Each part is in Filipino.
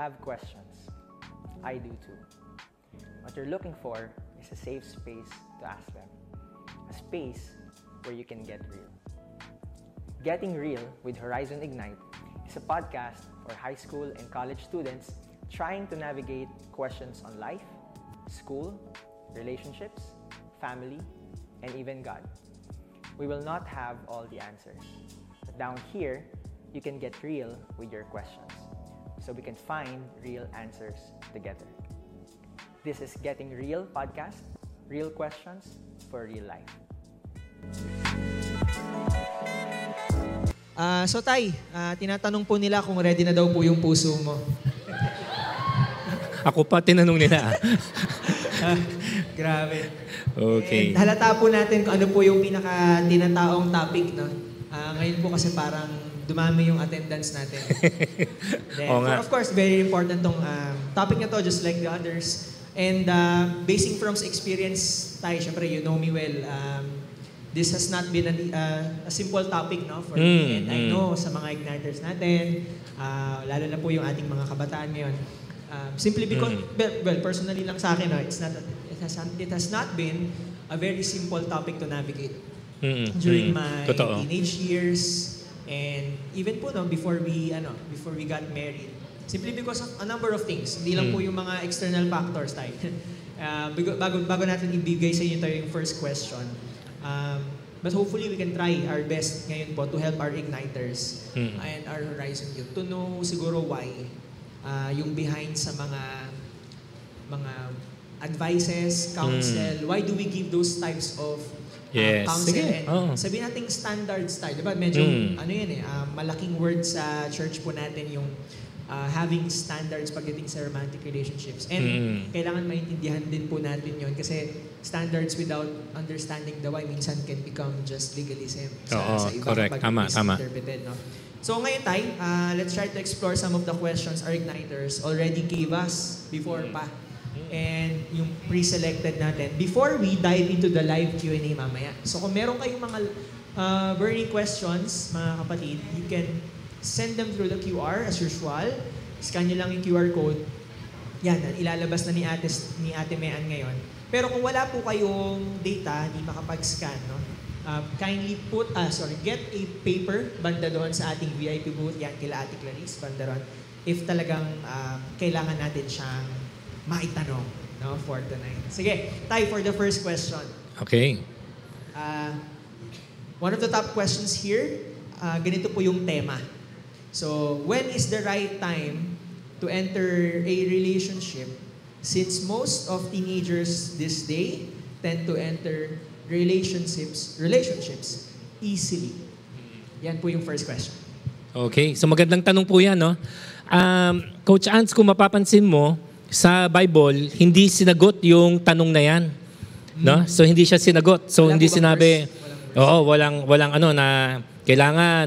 have questions. I do too. What you're looking for is a safe space to ask them. A space where you can get real. Getting Real with Horizon Ignite is a podcast for high school and college students trying to navigate questions on life, school, relationships, family, and even God. We will not have all the answers. But down here, you can get real with your questions so we can find real answers together. This is Getting Real podcast, real questions for real life. Ah, so Tay, ah, tinatanong po nila kung ready na daw po yung puso mo. Ako pa tinanong nila. Grabe. okay. And halata po natin kung ano po yung pinaka tinataong topic, no? Ah, ngayon po kasi parang dumami yung attendance natin. Then, Oo nga. Of course, very important tong um, topic na to, just like the others. And uh, basing from experience tayo, syempre, you know me well, um, this has not been a, uh, a simple topic no, for me. Mm, And I mm. know sa mga igniters natin, uh, lalo na po yung ating mga kabataan ngayon, um, simply because, Mm. well, well, personally lang sa akin, no, it's not, it, has, it has not been a very simple topic to navigate Mm, during mm. my Totoo. teenage years and even po no before we ano before we got married simply because of a number of things hindi lang Mm. po yung mga external factors tayo uh, bago, bago bago natin ibigay sa inyo tayo yung first question um, but hopefully we can try our best ngayon po to help our igniters Mm. and our horizon youth to know siguro why uh, yung behind sa mga mga advices, counsel, why do we give those types of uh, Yes. counsel Sige, and oo. sabihin nating standards tayo, di ba? Medyo, Mm. ano yun eh, ah, malaking word sa church po natin yung ah, having standards pagdating sa romantic relationships. And Mm. kailangan maintindihan din po natin yun kasi standards without understanding the why minsan can become just legalism sa, Oo, sa iba correct. kapag Tama, tama. No? So ngayon tayo, ah, let's try to explore some of the questions our igniters already gave us before pa. And yung pre-selected natin. Before we dive into the live Q&A mamaya. So kung meron kayong mga uh, burning questions, mga kapatid, you can send them through the QR as usual. Scan nyo lang yung QR code. Yan, ilalabas na ni Ate, ni Ate Mean ngayon. Pero kung wala po kayong data, hindi makapag-scan, no? Uh, kindly put, ah, sorry, get a paper, banda doon sa ating VIP booth, yan, kila Ate Clarice, banda doon. If talagang um, kailangan natin siyang maitanong, no, for tonight. Sige, tayo for the first question. Okay. Uh, one of the top questions here, uh, ganito po yung tema. So, when is the right time to enter a relationship since most of teenagers this day tend to enter relationships relationships easily? Yan po yung first question. Okay. So magandang tanong po yan, no? Um, Coach Ants, kung mapapansin mo, sa Bible, hindi sinagot yung tanong na yan. No? So hindi siya sinagot. So Wala hindi sinabi? Walang oo, walang, walang ano na kailangan,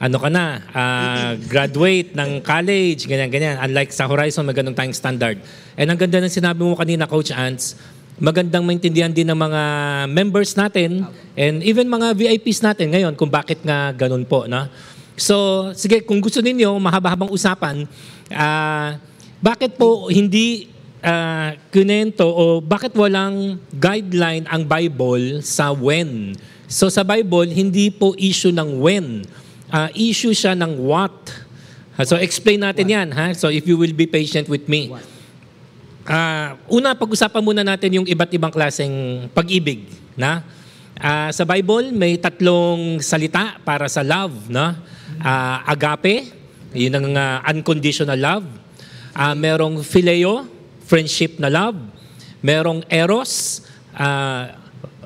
ano ka na, ah, graduate ng college, ganyan-ganyan. Unlike sa Horizon, may ganun tayong standard. And ang ganda ng sinabi mo kanina, Coach Ants, magandang maintindihan din ng mga members natin and even mga VIPs natin ngayon kung bakit nga ganun po. No? So, sige, kung gusto ninyo, mahaba-habang usapan, ah, bakit po hindi uh, kunento o bakit walang guideline ang Bible sa when? So sa Bible, hindi po issue ng when. Ah, issue siya ng what. Ah, So explain natin yan. Ha? So if you will be patient with me. Ah, una, pag-usapan muna natin yung iba't ibang klaseng pag-ibig. Na? Ah, sa Bible, may tatlong salita para sa love. Na? Ah, agape, yun ang ah, unconditional love. Ah, merong phileo, friendship na love. Merong eros, ah,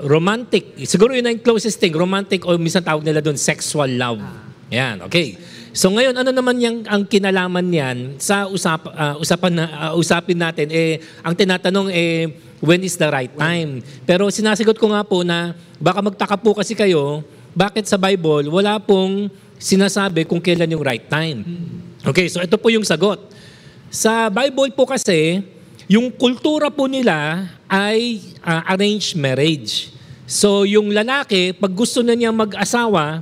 romantic. Siguro yun ang closest thing. Romantic o minsan tawag nila doon, sexual love. Yan, okay. So ngayon, ano naman yung, ang kinalaman niyan sa usap, ah, usapan na, ah, usapin natin, eh, ang tinatanong, eh, when is the right time? Pero sinasagot ko nga po na baka magtaka po kasi kayo, bakit sa Bible wala pong sinasabi kung kailan yung right time? Okay, so ito po yung sagot. Sa Bible po kasi, yung kultura po nila ay ah, arranged marriage. So yung lalaki, pag gusto na niya mag-asawa,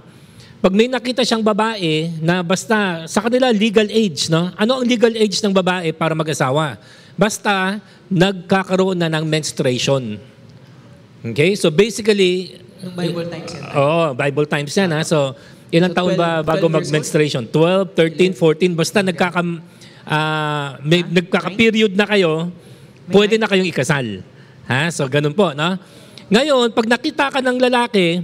pag may nakita siyang babae na basta sa kanila legal age, no? Ano ang legal age ng babae para mag-asawa? Basta nagkakaroon na ng menstruation. Okay? So basically, Bible times yan. Oo, Bible times yan ha. So, ilang So, taon 12 ba 12 bago mag-menstruation? 12, 13, 14, basta nagkaka, ah, may, nagkaka-period na kayo, pwede na kayong ikasal. Ha? So, ganun po, no? Ngayon, pag nakita ka ng lalaki,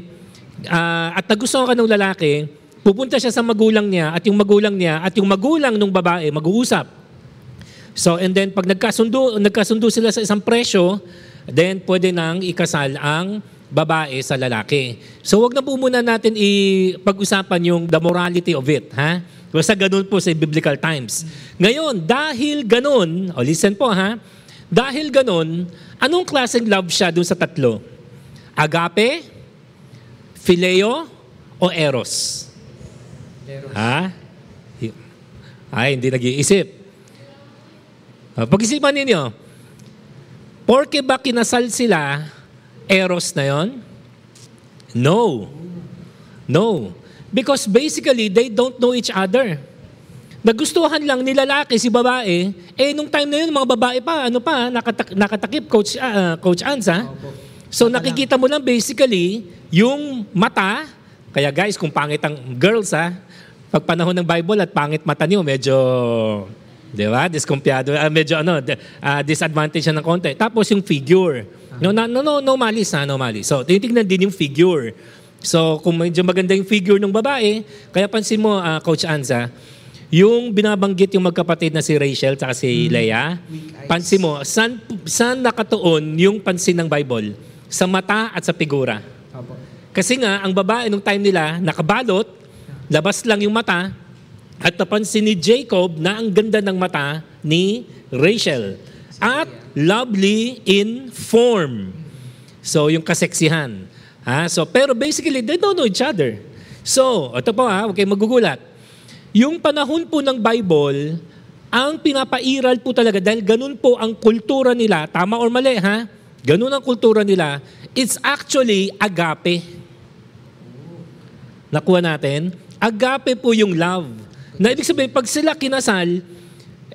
ah, at nagustuhan ka ng lalaki, pupunta siya sa magulang niya, at yung magulang niya, at yung magulang ng babae, mag-uusap. So, and then pag nagkasundo, nagkasundo sila sa isang presyo, then pwede nang ikasal ang babae sa lalaki. So, wag na po muna natin i-pag-usapan yung the morality of it, ha? Basta ganun po sa biblical times. Ngayon, dahil ganun, o listen po ha, dahil ganun, anong klaseng love siya dun sa tatlo? Agape, Phileo, o Eros? Eros. Ha? Ay, hindi nag-iisip. Uh, pag-isipan ninyo, porke ba kinasal sila, eros na yon? No. No. Because basically, they don't know each other. Nagustuhan lang ni lalaki si babae, eh nung time na yun, mga babae pa, ano pa, nakatak- nakatakip, Coach, ah, Coach Ans, ha? Opo. So nakikita mo lang basically yung mata. Kaya guys, kung pangit ang girls ha, pag panahon ng Bible at pangit mata niyo, medyo, di ba, diskumpiyado, ah, medyo ano, ah, disadvantage siya ng konti. Tapos yung figure. No, no, no, no, no malis ha, no malis. So, tinitignan din yung figure. So, kung medyo maganda yung figure ng babae, kaya pansin mo, ah, Coach Anza, yung binabanggit yung magkapatid na si Rachel at si Leah, Weak eyes. pansin mo, saan, saan nakatuon yung pansin ng Bible? Sa mata at sa figura. Kasi nga, ang babae nung time nila, nakabalot, labas lang yung mata, at napansin ni Jacob na ang ganda ng mata ni Rachel. At lovely in form. So, yung kaseksihan. Ha? So, pero basically, they don't know each other. So, ito po ha, huwag kayong magugulat. Yung panahon po ng Bible, ang pinapairal po talaga, dahil ganun po ang kultura nila, tama or mali ha? Ganun ang kultura nila, it's actually agape. Nakuha natin? Agape po yung love. Na ibig sabihin, pag sila kinasal,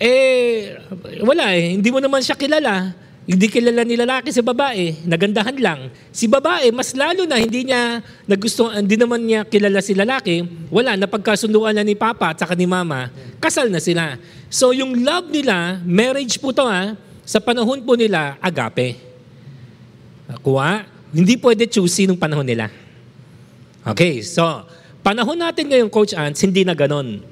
eh, wala eh. Hindi mo naman siya kilala. Hindi kilala ni lalaki si babae. Nagandahan lang. Si babae, mas lalo na hindi niya nagusto, hindi naman niya kilala si lalaki. Wala, napagkasunduan na ni Papa at saka ni Mama. Kasal na sila. So yung love nila, marriage po to ha, sa panahon po nila, agape. Kuha, hindi pwede choosy nung panahon nila. Okay, so panahon natin ngayon, Coach Ants, hindi na ganon.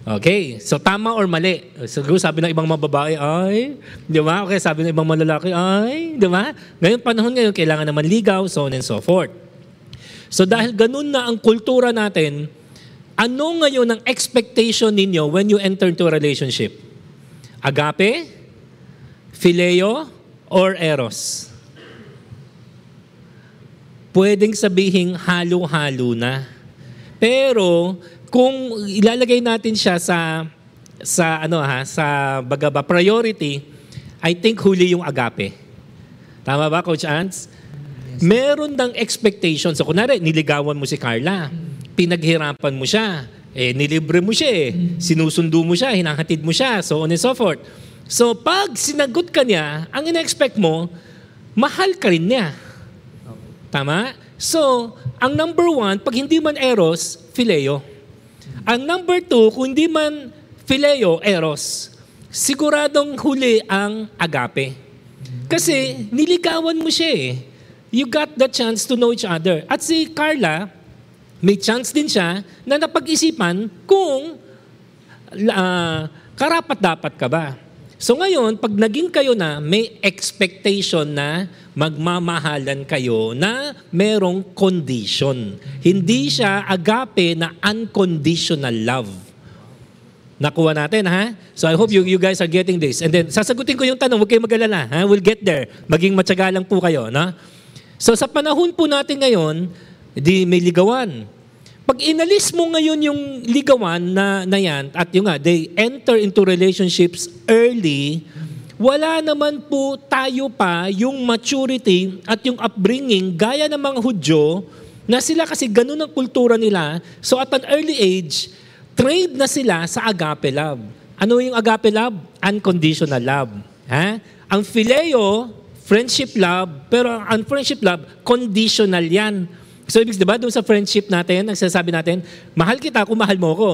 Okay, so tama or mali? Siguro sabi ng ibang mga babae, ay, di ba? Okay, sabi ng ibang mga lalaki, ay, di ba? Ngayon, panahon ngayon, kailangan naman ligaw, so on and so forth. So dahil ganun na ang kultura natin, ano ngayon ang expectation ninyo when you enter into a relationship? Agape? Phileo? Or eros? Pwedeng sabihing halo-halo na. Pero kung ilalagay natin siya sa sa ano ha, sa bagaba priority, I think huli yung agape. Tama ba, Coach Ants? Meron ng expectation. So, kunwari, niligawan mo si Carla. Pinaghirapan mo siya. Eh, nilibre mo siya eh. Sinusundo mo siya, hinahatid mo siya, so on and so forth. So, pag sinagot ka niya, ang ina-expect mo, mahal ka rin niya. Tama? So, ang number one, pag hindi man eros, phileo. Ang number two, kung hindi man phileo, eros, siguradong huli ang agape. Kasi niligawan mo siya eh. You got the chance to know each other. At si Carla, may chance din siya na napag-isipan kung uh, karapat-dapat ka ba. So ngayon, pag naging kayo na, may expectation na magmamahalan kayo na merong condition. Hindi siya agape na unconditional love. Nakuha natin, ha? So I hope you, you guys are getting this. And then, sasagutin ko yung tanong, huwag kayong mag-alala, ha? We'll get there. Maging matyaga lang po kayo, no? So sa panahon po natin ngayon, di may ligawan. Pag inalis mo ngayon yung ligawan na, na yan, at yung nga, they enter into relationships early, wala naman po tayo pa yung maturity at yung upbringing gaya ng mga Hudyo Na sila kasi ganun ang kultura nila. So at an early age, trained na sila sa agape love. Ano yung agape love? Unconditional love. Ha? Ang phileo, friendship love, pero ang friendship love, conditional yan. So ibig di ba, doon sa friendship natin, nagsasabi natin, mahal kita kung mahal mo ako.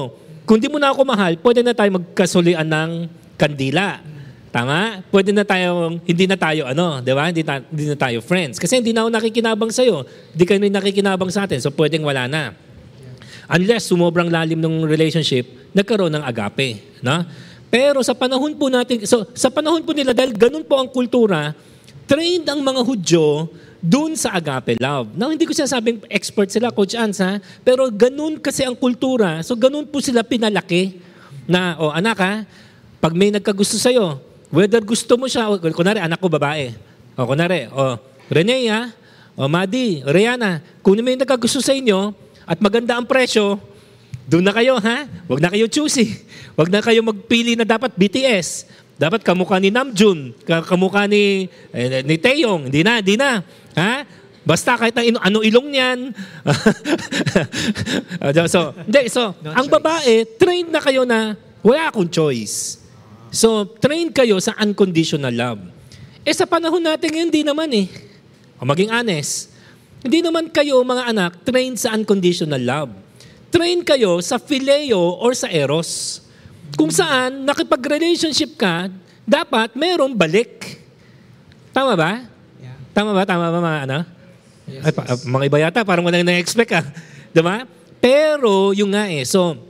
Kung di mo na ako mahal, pwede na tayo magkasulian ng kandila. Tama? Pwede na tayo, hindi na tayo ano, di ba? Hindi, na, hindi na tayo friends. Kasi hindi na ako nakikinabang sa'yo. Hindi kayo nakikinabang sa atin. So pwedeng wala na. Unless sumobrang lalim ng relationship, nagkaroon ng agape. No? Pero sa panahon po natin, so sa panahon po nila, dahil ganun po ang kultura, trained ang mga Hudyo dun sa agape love. Now, hindi ko sinasabing expert sila, Coach Ans, ha? Pero ganun kasi ang kultura. So, ganun po sila pinalaki na, o oh, anak ha, pag may nagkagusto sa'yo, Whether gusto mo siya, o, kunwari anak ko babae. O kunwari, o Renea, o Madi, o Rihanna, kung may nagkagusto sa inyo at maganda ang presyo, doon na kayo, ha? Huwag na kayo choosy. Huwag na kayo magpili na dapat BTS. Dapat kamukha ni Namjoon, kamukha ni, eh, ni Taeyong. Hindi na, hindi na. Ha? Basta kahit ang ano ilong niyan. so, hindi, so, no ang babae, trained na kayo na wala akong choice. So, train kayo sa unconditional love. Eh sa panahon natin ngayon, hindi naman eh. O maging honest. Hindi naman kayo, mga anak, train sa unconditional love. Train kayo sa phileo or sa eros. Kung saan, nakipag-relationship ka, dapat merong balik. Tama ba? Yeah. Tama ba? Tama ba mga ano? Yes, Ay, pa, yes. mga iba yata, parang walang na-expect ah. Diba? Pero, yung nga eh, so,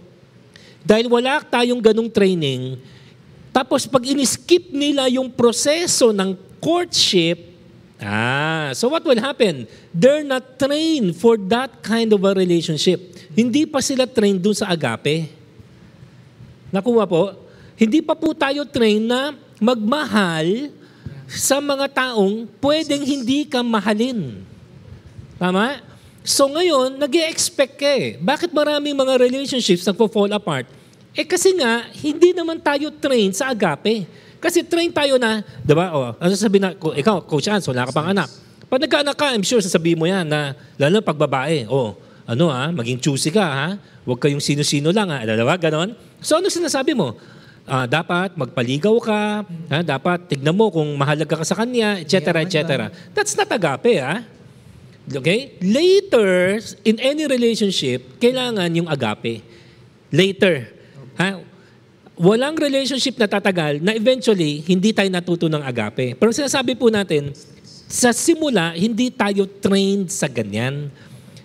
dahil wala tayong ganong training, tapos pag in-skip nila yung proseso ng courtship, ah, so what will happen? They're not trained for that kind of a relationship. Hindi pa sila trained dun sa agape. Nakuha po? Hindi pa po tayo trained na magmahal sa mga taong pwedeng hindi ka mahalin. Tama? So ngayon, nag expect ka eh. Bakit maraming mga relationships nagpo-fall apart? Eh kasi nga, hindi naman tayo train sa agape. Kasi train tayo na, di ba, oh, ano sabi na, ikaw, Coach Ans, wala ka pang anak. Pag nagkaanak ka, I'm sure sasabihin mo yan na, lalo pag babae, oh, ano ha, maging choosy ka ha, huwag kayong sino-sino lang ha, dalawa, ganon. So ano sinasabi mo? Uh, dapat magpaligaw ka, ha? dapat tignan mo kung mahalaga ka sa kanya, etc. etc. That's not agape, ha? Okay? Later, in any relationship, kailangan yung agape. Later. Ha? Walang relationship na tatagal na eventually hindi tayo natuto ng agape. Pero sinasabi po natin, sa simula, hindi tayo trained sa ganyan.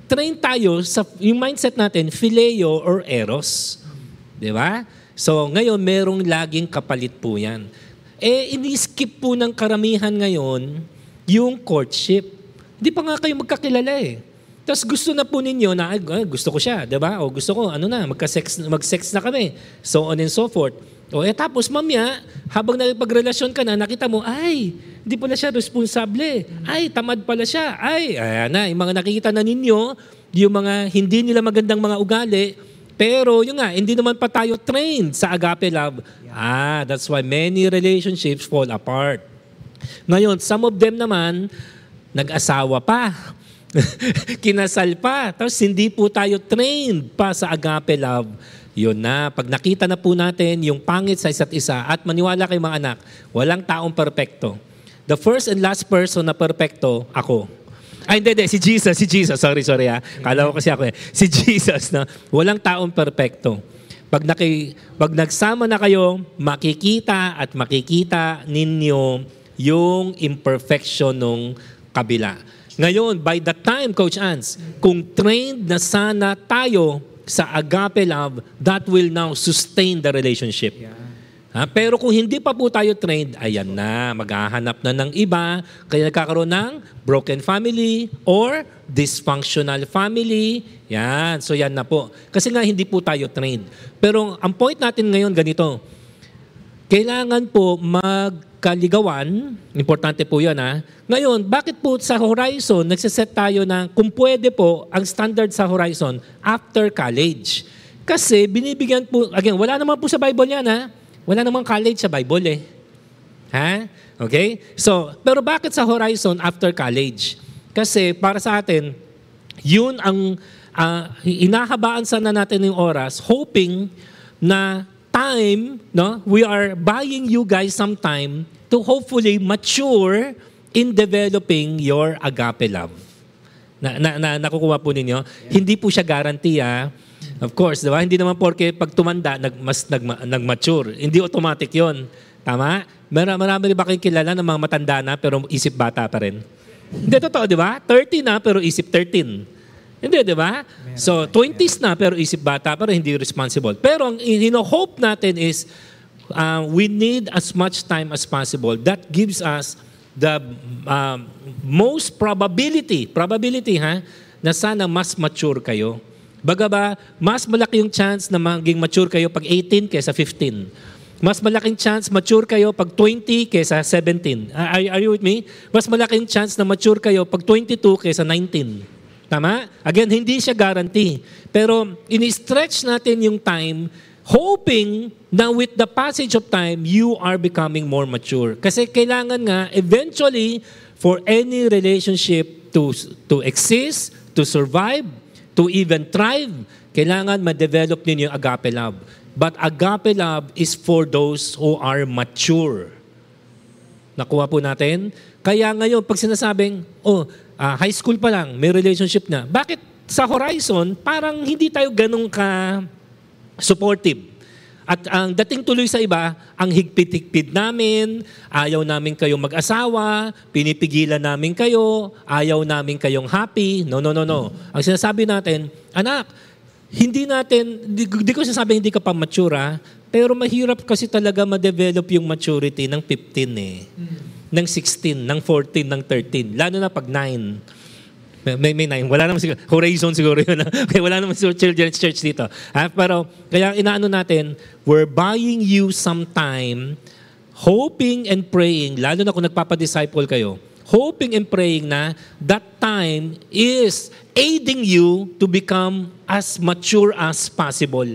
Trained tayo sa yung mindset natin, phileo or eros. Di ba? So ngayon, merong laging kapalit po yan. Eh, ini-skip po ng karamihan ngayon yung courtship. Hindi pa nga kayo magkakilala eh. Tapos gusto na po ninyo na, ay, gusto ko siya, di ba? O gusto ko, ano na, magka-sex, mag-sex na kami. So on and so forth. O eh tapos mamaya, habang nakipagrelasyon ka na, nakita mo, ay, hindi pala siya responsable. Ay, tamad pala siya. Ay, ayan na, yung mga nakikita na ninyo, yung mga hindi nila magandang mga ugali, pero yun nga, hindi naman pa tayo trained sa agape love. Ah, that's why many relationships fall apart. Ngayon, some of them naman, nag-asawa pa Kinasal pa. Tapos hindi po tayo trained pa sa agape love. Yun na. Pag nakita na po natin yung pangit sa isa't isa at maniwala kay mga anak, walang taong perpekto. The first and last person na perpekto, ako. Ay, hindi, hindi. Si Jesus, si Jesus. Sorry, sorry ha. Kala ko kasi ako eh. Si Jesus na walang taong perpekto. Pag, naki, pag nagsama na kayo, makikita at makikita ninyo yung imperfection ng kabila. Ngayon, by the time, Coach Ans, kung trained na sana tayo sa agape love, that will now sustain the relationship. Yeah. Ha? Pero kung hindi pa po tayo trained, ayan na, maghahanap na ng iba, kaya nagkakaroon ng broken family or dysfunctional family. Yan, so yan na po. Kasi nga hindi po tayo trained. Pero ang point natin ngayon ganito, kailangan po magkaligawan, importante po yan ha. Ngayon, bakit po sa Horizon, nagsiset tayo na kung pwede po, ang standard sa Horizon, after college. Kasi binibigyan po, again, wala naman po sa Bible yan ha. Wala namang college sa Bible eh. Ha? Okay? So, pero bakit sa Horizon after college? Kasi para sa atin, Yun ang uh, inahabaan sana natin yung oras, hoping na time, no, we are buying you guys some time to hopefully mature in developing your agape love. Na, na, na nakukuha po ninyo. Yeah. Hindi po siya guarantee, ah. Of course, di ba? Hindi naman porke pag tumanda, nag, mas nag, nag-mature. Hindi automatic yon Tama? Mar- marami rin ba kayong kilala ng mga matanda na pero isip bata pa rin? Hindi, totoo, di ba? 30 na pero isip 13. Hindi, di ba? So, 20s na pero isip bata pero hindi responsible. Pero ang hino-hope natin is uh, we need as much time as possible. That gives us the uh, most probability, probability ha, na sana mas mature kayo. Baga ba, mas malaki yung chance na maging mature kayo pag 18 kaysa 15. Mas malaking chance mature kayo pag 20 kaysa 17. Are, are you with me? Mas malaking chance na mature kayo pag 22 kaysa 19. Tama? Again, hindi siya guarantee. Pero ini-stretch natin yung time hoping na with the passage of time, you are becoming more mature. Kasi kailangan nga, eventually, for any relationship to, to exist, to survive, to even thrive, kailangan ma-develop ninyo yung agape love. But agape love is for those who are mature. Nakuha po natin? Kaya ngayon, pag sinasabing, oh, uh, high school pa lang, may relationship na. Bakit sa horizon, parang hindi tayo ganun ka supportive? At ang dating tuloy sa iba, ang higpit-higpit namin, ayaw namin kayong mag-asawa, pinipigilan namin kayo, ayaw namin kayong happy. No, no, no, no. Ang sinasabi natin, anak, hindi natin, di, di ko sinasabi hindi ka pa mature, ha? pero mahirap kasi talaga ma-develop yung maturity ng 15 eh. Mm. Ng 16, ng 14, ng 13. Lalo na pag 9. May, may nine. Wala naman siguro. Horizon siguro yun. okay, wala naman siguro children's church dito. Ha? Pero, kaya inaano natin, we're buying you some time, hoping and praying, lalo na kung nagpapadisciple kayo, hoping and praying na that time is aiding you to become as mature as possible.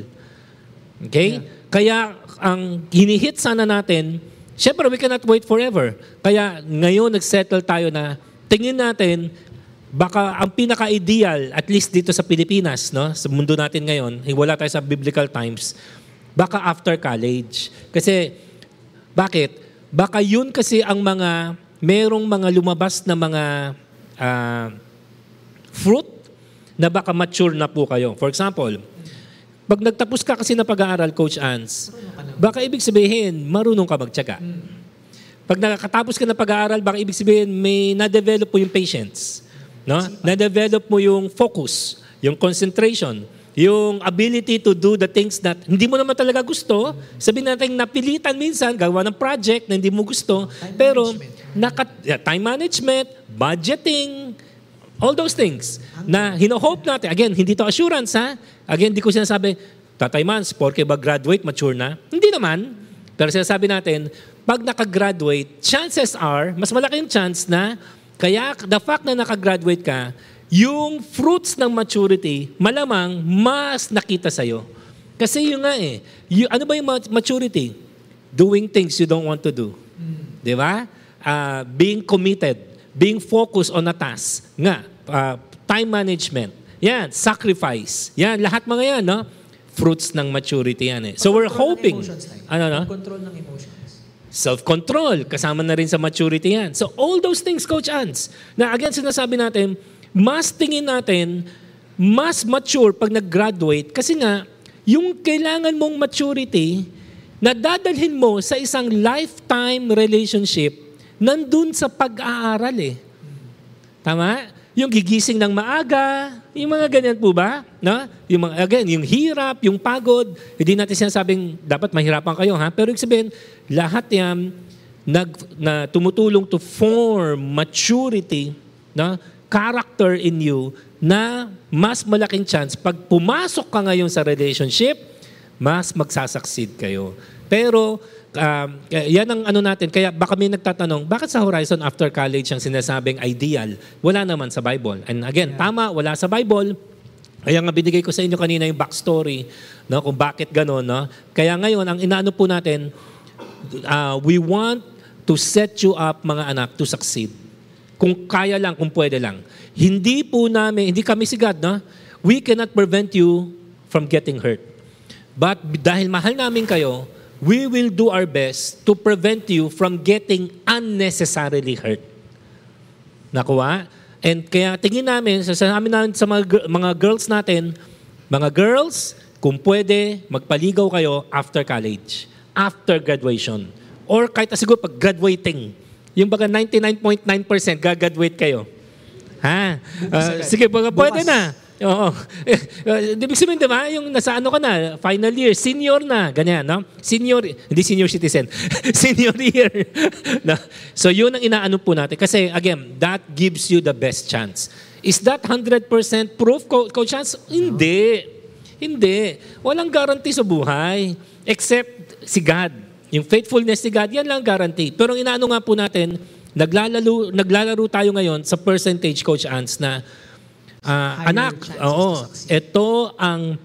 Okay? Yeah. Kaya ang hinihit sana natin, syempre we cannot wait forever. Kaya ngayon nagsettle tayo na tingin natin baka ang pinaka-ideal, at least dito sa Pilipinas, no, sa mundo natin ngayon, eh, wala tayo sa biblical times, baka after college. Kasi, bakit? Baka yun kasi ang mga merong mga lumabas na mga uh, fruit na baka mature na po kayo. For example, pag nagtapos ka kasi na pag-aaral, Coach Ans, baka ibig sabihin, marunong ka magtyaga. Pag nakatapos ka na pag-aaral, baka ibig sabihin, may na-develop po yung patience. No? Na-develop mo yung focus, yung concentration, yung ability to do the things that hindi mo naman talaga gusto. Sabihin natin napilitan minsan, gawa ng project na hindi mo gusto. Time pero naka, yeah, time management, budgeting, all those things na hino-hope natin. Again, hindi to assurance ha. Again, hindi ko sinasabi, Tatay Mans, porke ba graduate, mature na? Hindi naman. Pero sinasabi natin, pag nakagraduate, chances are, mas malaki yung chance na, kaya the fact na nakagraduate ka, yung fruits ng maturity, malamang mas nakita sa'yo. Kasi yun nga eh. You, ano ba yung maturity? Doing things you don't want to do. Mm. Di ba? Uh, being committed. Being focused on a task. Nga. Uh, time management. Yan. Sacrifice. Yan. Lahat mga yan, no? Fruits ng maturity yan eh. So we're hoping. Ano, no? Control ng emotions. Self-control. Kasama na rin sa maturity yan. So all those things, Coach Ans, na again sinasabi natin, mas tingin natin, mas mature pag nag-graduate kasi nga, yung kailangan mong maturity na dadalhin mo sa isang lifetime relationship nandun sa pag-aaral eh. Tama? Yung gigising ng maaga, yung mga ganyan po ba? No? Yung mga, again, yung hirap, yung pagod, hindi natin sinasabing dapat mahirapan kayo ha. Pero ibig sabihin, lahat yan nag, na tumutulong to form maturity, no? character in you na mas malaking chance pag pumasok ka ngayon sa relationship, mas magsasucceed kayo. Pero um, yan ang ano natin. Kaya baka may nagtatanong, bakit sa Horizon after college ang sinasabing ideal? Wala naman sa Bible. And again, yeah. tama, wala sa Bible. Kaya nga binigay ko sa inyo kanina yung backstory no, kung bakit gano'n. No? Kaya ngayon, ang inaano po natin, uh, we want to set you up, mga anak, to succeed. Kung kaya lang, kung pwede lang. Hindi po namin, hindi kami si God, no? We cannot prevent you from getting hurt. But dahil mahal namin kayo, we will do our best to prevent you from getting unnecessarily hurt. Nakuha? And kaya tingin namin, sasabi namin sa mga, mga girls natin, mga girls, kung pwede, magpaligaw kayo after college, after graduation. Or kahit siguro pag graduating. Yung baga 99.9% gagraduate kayo. Ha? Ah, sige, baga pwede na. Oo. Eh, Ibig sabihin, di ba? Yung nasa ano ka na, final year, senior na, ganyan, no? Senior, hindi senior citizen, senior year. no? So yun ang inaano po natin. Kasi again, that gives you the best chance. Is that 100% proof, Co- Coach Chance? Hindi. Hindi. Walang guarantee sa buhay. Except si God. Yung faithfulness ni God, yan lang ang guarantee. Pero ang inaano nga po natin, naglalaro, naglalaro tayo ngayon sa percentage, Coach Ants, na Higher anak, oo, ito ang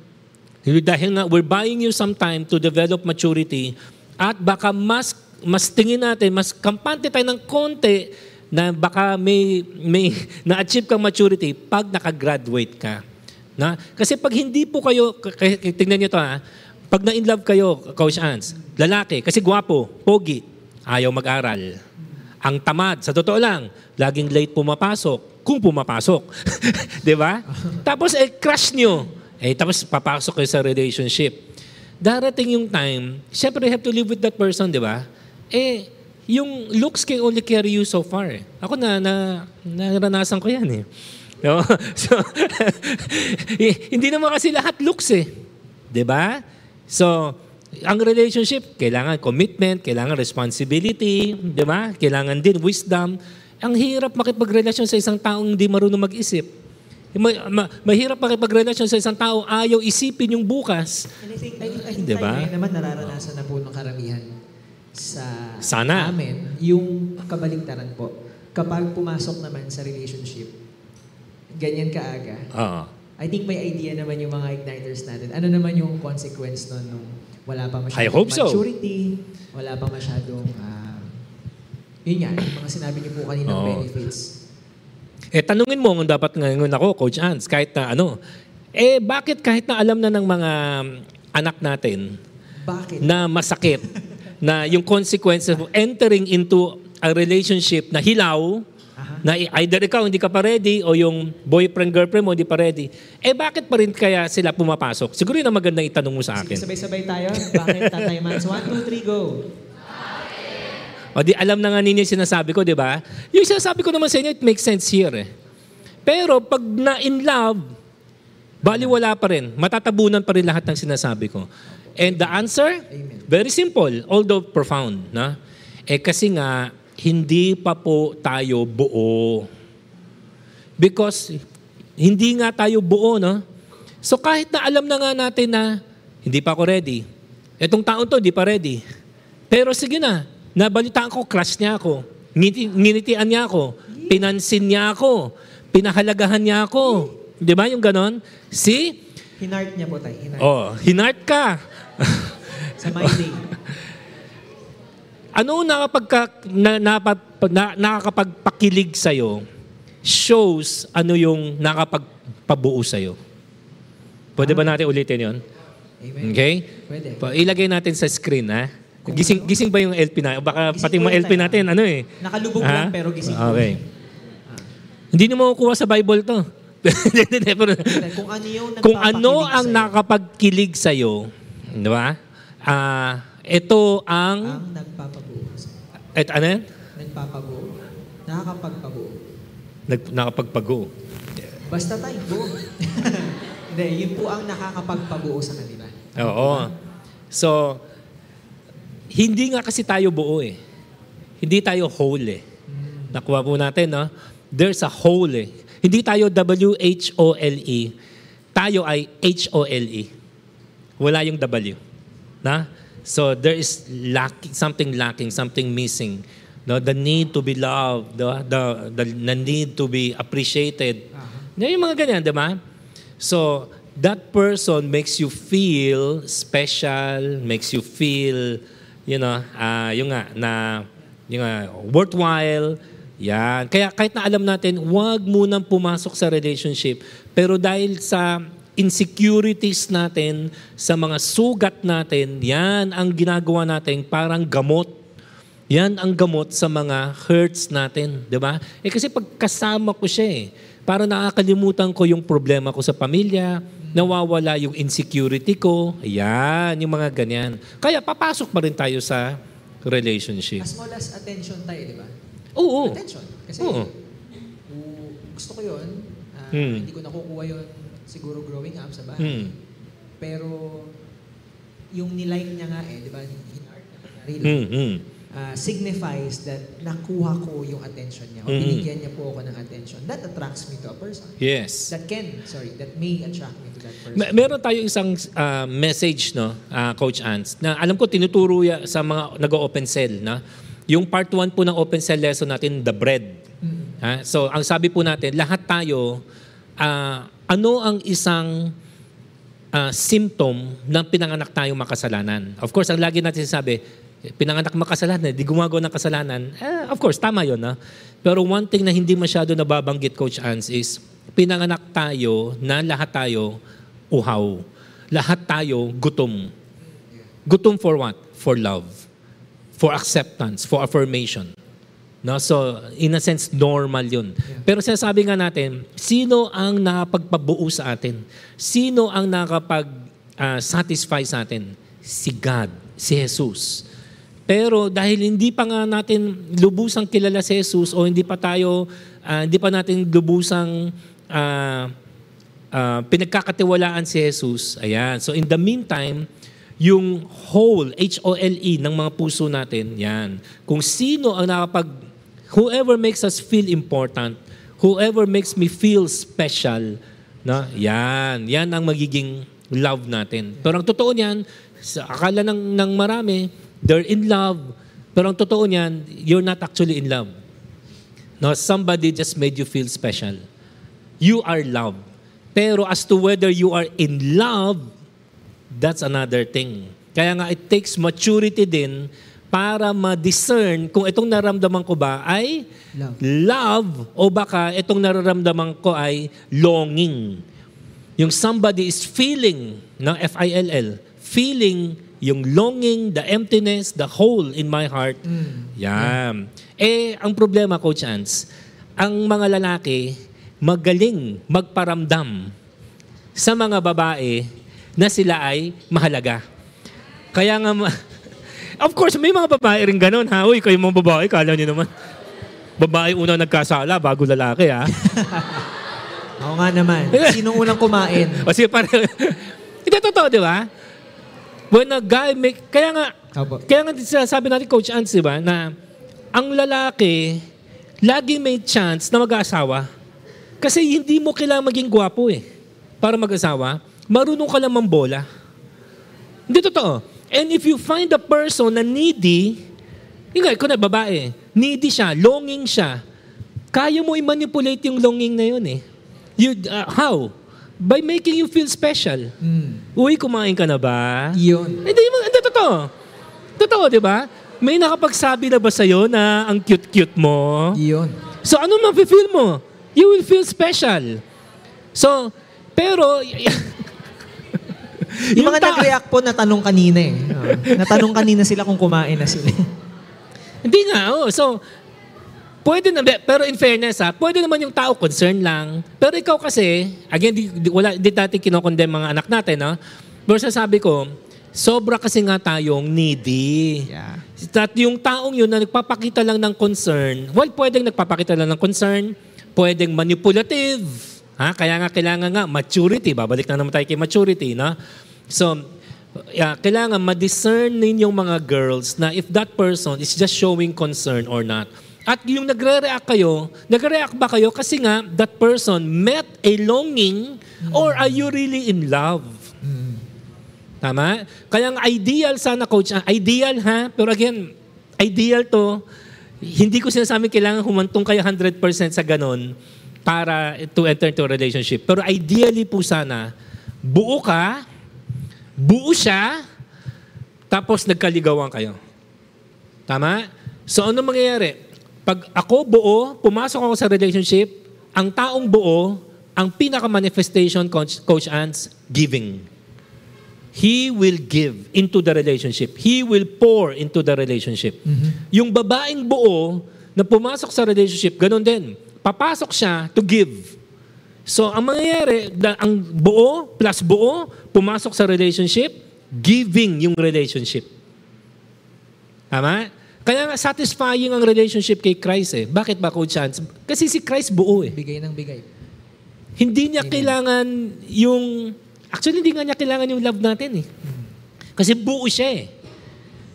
dahil nga we're buying you some time to develop maturity at baka mas mas tingin natin, mas kampante tayo ng konti na baka may may na-achieve kang maturity pag nakagraduate ka. Na? Kasi pag hindi po kayo, tingnan niyo to ha, pag na-in love kayo, Coach Ans, lalaki, kasi gwapo, pogi, ayaw mag-aral. Ang tamad, sa totoo lang, laging late pumapasok, kung pumapasok. Di ba? Tapos, eh, crush nyo. Eh, tapos papasok kayo sa relationship. Darating yung time, syempre you have to live with that person, di ba? Eh, yung looks can only carry you so far. eh. Ako na, na naranasan ko yan eh. No? So, eh, hindi naman kasi lahat looks eh. 'Di ba? So, ang relationship, kailangan commitment, kailangan responsibility, 'di ba? Kailangan din wisdom. Ang hirap makipagrelasyon sa isang taong hindi marunong mag-isip. Ma- ma- mahirap makipagrelasyon sa isang tao, ayaw isipin yung bukas. And I think, I, I think Diba? tayo ngayon naman nararanasan na po ng karamihan sa Sana. amin yung kabaligtaran po. Kapag pumasok naman sa relationship, ganyan kaaga, Oo. I think may idea naman yung mga igniters natin. Ano naman yung consequence nun nung wala pa masyadong I hope so. maturity, wala pa masyadong, ah, yun nga, yung mga sinabi niyo po kanina Oo. benefits. Eh, tanungin mo kung dapat ngayon ako, Coach Ans, kahit na ano, eh, bakit kahit na alam na ng mga anak natin Bakit? na masakit, na yung consequences of entering into a relationship na hilaw. Na either ikaw hindi ka pa ready o yung boyfriend, girlfriend mo hindi pa ready, eh bakit pa rin kaya sila pumapasok? Siguro yun ang magandang itanong mo sa Sige, akin. sabay-sabay tayo. Bakit, Tatay Mans? One, two, three, go. O di alam na nga ninyo yung sinasabi ko, di ba? Yung sinasabi ko naman sa inyo, it makes sense here eh. Pero pag na-in love, bali wala pa rin. Matatabunan pa rin lahat ng sinasabi ko. And the answer? Amen. Very simple, although profound. Na? Eh kasi nga, hindi pa po tayo buo. Because hindi nga tayo buo, no? So kahit na alam na nga natin na hindi pa ako ready. Etong taon to, hindi pa ready. Pero sige na, nabalitaan ko, crush niya ako. Ngiti, nginitian niya ako. Pinansin niya ako. Pinahalagahan niya ako. Di ba yung ganon? See? Hinart niya po tayo. Hinart. Oh, hinart ka. Sa my day. Ano nakapagka, na, napag, na, nakakapagpakilig sa'yo shows ano yung nakapagpabuo sa'yo. Pwede ba natin ulitin yon? Amen. Okay? Pwede. Pa, ilagay natin sa screen, ha? Gising, gising ba yung LP na? Baka Gising pati mga LP tayo. natin, ano eh. Nakalubog Ha? lang pero gising. Okay. Hindi mo makukuha sa Bible to. Pero- Kung ano yung Kung ano ang sa'yo, nakakapagkilig sa'yo, di ba? Ah, ito ang... ang Et, ano yan? Nagpapabuo. Nakakapagpabuo. Nag, nakapagpago. Basta tayo, buo. Hindi, yun po ang nakakapagpabuo sa kanila. Oo. So, hindi nga kasi tayo buo eh. Hindi tayo whole eh. Nakuha po natin, no? There's a whole eh. Hindi tayo W-H-O-L-E. E. Tayo ay H-O-L-E. E. Wala yung W. Na? So, there is lacking, something lacking, something missing. No, the need to be loved, the, the, the, the need to be appreciated. Aha. Yung mga ganyan, di ba? So, that person makes you feel special, makes you feel, you know, ah yung nga, na, yung nga, worthwhile, Yan. Kaya kahit na alam natin, huwag munang pumasok sa relationship. Pero dahil sa insecurities natin, sa mga sugat natin, yan ang ginagawa natin parang gamot. Yan ang gamot sa mga hurts natin, di ba? Eh kasi pagkasama ko siya eh, parang nakakalimutan ko yung problema ko sa pamilya, nawawala yung insecurity ko, yan, yung mga ganyan. Kaya papasok pa rin tayo sa relationship. As small as attention tayo, di ba? Oo. Attention. Kasi Oo. gusto ko yun, ah, Hmm. hindi ko nakukuha yun siguro growing up sa bahay. Hmm. Pero yung nilike niya nga eh, di ba? In-art niya, kunyari lang, Hmm. Hmm. ah, signifies that nakuha ko yung attention niya o Mm. binigyan niya po ako ng attention. That attracts me to a person. Yes. That can, sorry, that may attract me to that person. Me- meron tayo isang ah, message no, ah, Coach Ants, na alam ko tinuturo ya sa mga nag-open cell na yung part 1 po ng open cell lesson natin, the bread. Ha? So, ang sabi po natin, lahat tayo, ah, ano ang isang ah, symptom ng pinanganak tayong makasalanan? Of course, ang lagi natin eh, pinanganak makasalanan, di gumagawa ng kasalanan. Eh, of course, tama yun. No? Pero one thing na hindi masyado nababanggit, Coach Ans, is pinanganak tayo na lahat tayo uhaw. Lahat tayo gutom. Gutom for what? For love. For acceptance. For affirmation. No? So, in a sense, normal yun. Pero sinasabi nga natin, sino ang nakapagpabuo sa atin? Sino ang nakapag-satisfy sa atin? Si God, si Jesus. Pero dahil hindi pa nga natin lubusang kilala si Jesus o hindi pa tayo, ah, hindi pa natin lubusang ah, ah, pinagkakatiwalaan si Jesus, ayan. So in the meantime, yung whole, H-O-L-E, ng mga puso natin, yan. Kung sino ang nakapag, whoever makes us feel important, whoever makes me feel special, na, yan. Yan ang magiging love natin. Pero ang totoo niyan, sa akala ng, ng marami, they're in love. Pero ang totoo niyan, you're not actually in love. No, somebody just made you feel special. You are loved. Pero as to whether you are in love, that's another thing. Kaya nga, it takes maturity din para ma-discern kung itong naramdaman ko ba ay Love. love o baka itong nararamdaman ko ay longing. Yung somebody is feeling, ng F-I-L-L, feeling yung longing, the emptiness, the hole in my heart. Yan. Eh, ang problema, Coach Ants, ang mga lalaki magaling magparamdam sa mga babae na sila ay mahalaga. Kaya nga, of course, may mga babae rin ganun, ha? Uy, kayo mga babae, kala niyo naman. Babae unang nagkasala bago lalaki, ha? Oo nga naman. Sinong unang kumain? o sige, pare. Hindi, totoo, di ba? When a guy make... Kaya nga, Opo. kaya nga sinasabi natin, Coach Ants, di ba, na ang lalaki, lagi may chance na mag-asawa. Kasi hindi mo kailangan maging gwapo eh. Para mag-asawa, marunong ka lang mambola. Hindi totoo. And if you find a person na needy, yung kung na babae, needy siya, longing siya, kaya mo i-manipulate yung longing na yun eh. You, uh, how? By making you feel special. Mm. Uy, kumain ka na ba? Yun. Hindi, mo- hindi, totoo. Totoo, di ba? May nakapagsabi na ba sa'yo na ang cute-cute mo? Yun. So, ano mafe-feel mo? You will feel special. So, pero, Yung mga ta- nag-react po na tanong kanina eh. Oo. Natanong kanina sila kung kumain na sila. Hindi nga, oh. So, pwede na, pero in fairness ha, pwede naman yung tao concern lang. Pero ikaw kasi, again, di, di, wala, di natin kinokondem mga anak natin, no? Pero sasabi ko, sobra kasi nga tayong needy. Yeah. At yung taong yun na nagpapakita lang ng concern, well, pwedeng nagpapakita lang ng concern, pwedeng manipulative, ha? Kaya nga kailangan nga maturity, babalik na naman tayo kay maturity, no? So, yeah, kailangan ma-discern ninyong mga girls na if that person is just showing concern or not. At yung nagre-react kayo, nagre-react ba kayo kasi nga that person met a longing or are you really in love? Tama? Kaya ang ideal sana, coach, ideal ha, pero again, ideal to, hindi ko sinasabi kailangan humantong kayo 100% sa ganon para to enter into a relationship. Pero ideally po sana, buo ka, buo siya, tapos nagkaligawan kayo. Tama? So ano mangyayari? Pag ako buo, pumasok ako sa relationship, ang taong buo, ang pinaka-manifestation, Coach, Coach Ants, giving. He will give into the relationship. He will pour into the relationship. Yung babaeng buo na pumasok sa relationship, ganun din. Papasok siya to give. So, ang mangyayari, ang buo plus buo, pumasok sa relationship, giving yung relationship. Tama? Kaya nga satisfying ang relationship kay Christ eh. Bakit ba, Coach Chance? Kasi si Christ buo eh. Bigay ng bigay. Hindi niya kailangan yung... Actually, hindi nga niya kailangan yung love natin eh. Kasi buo siya eh.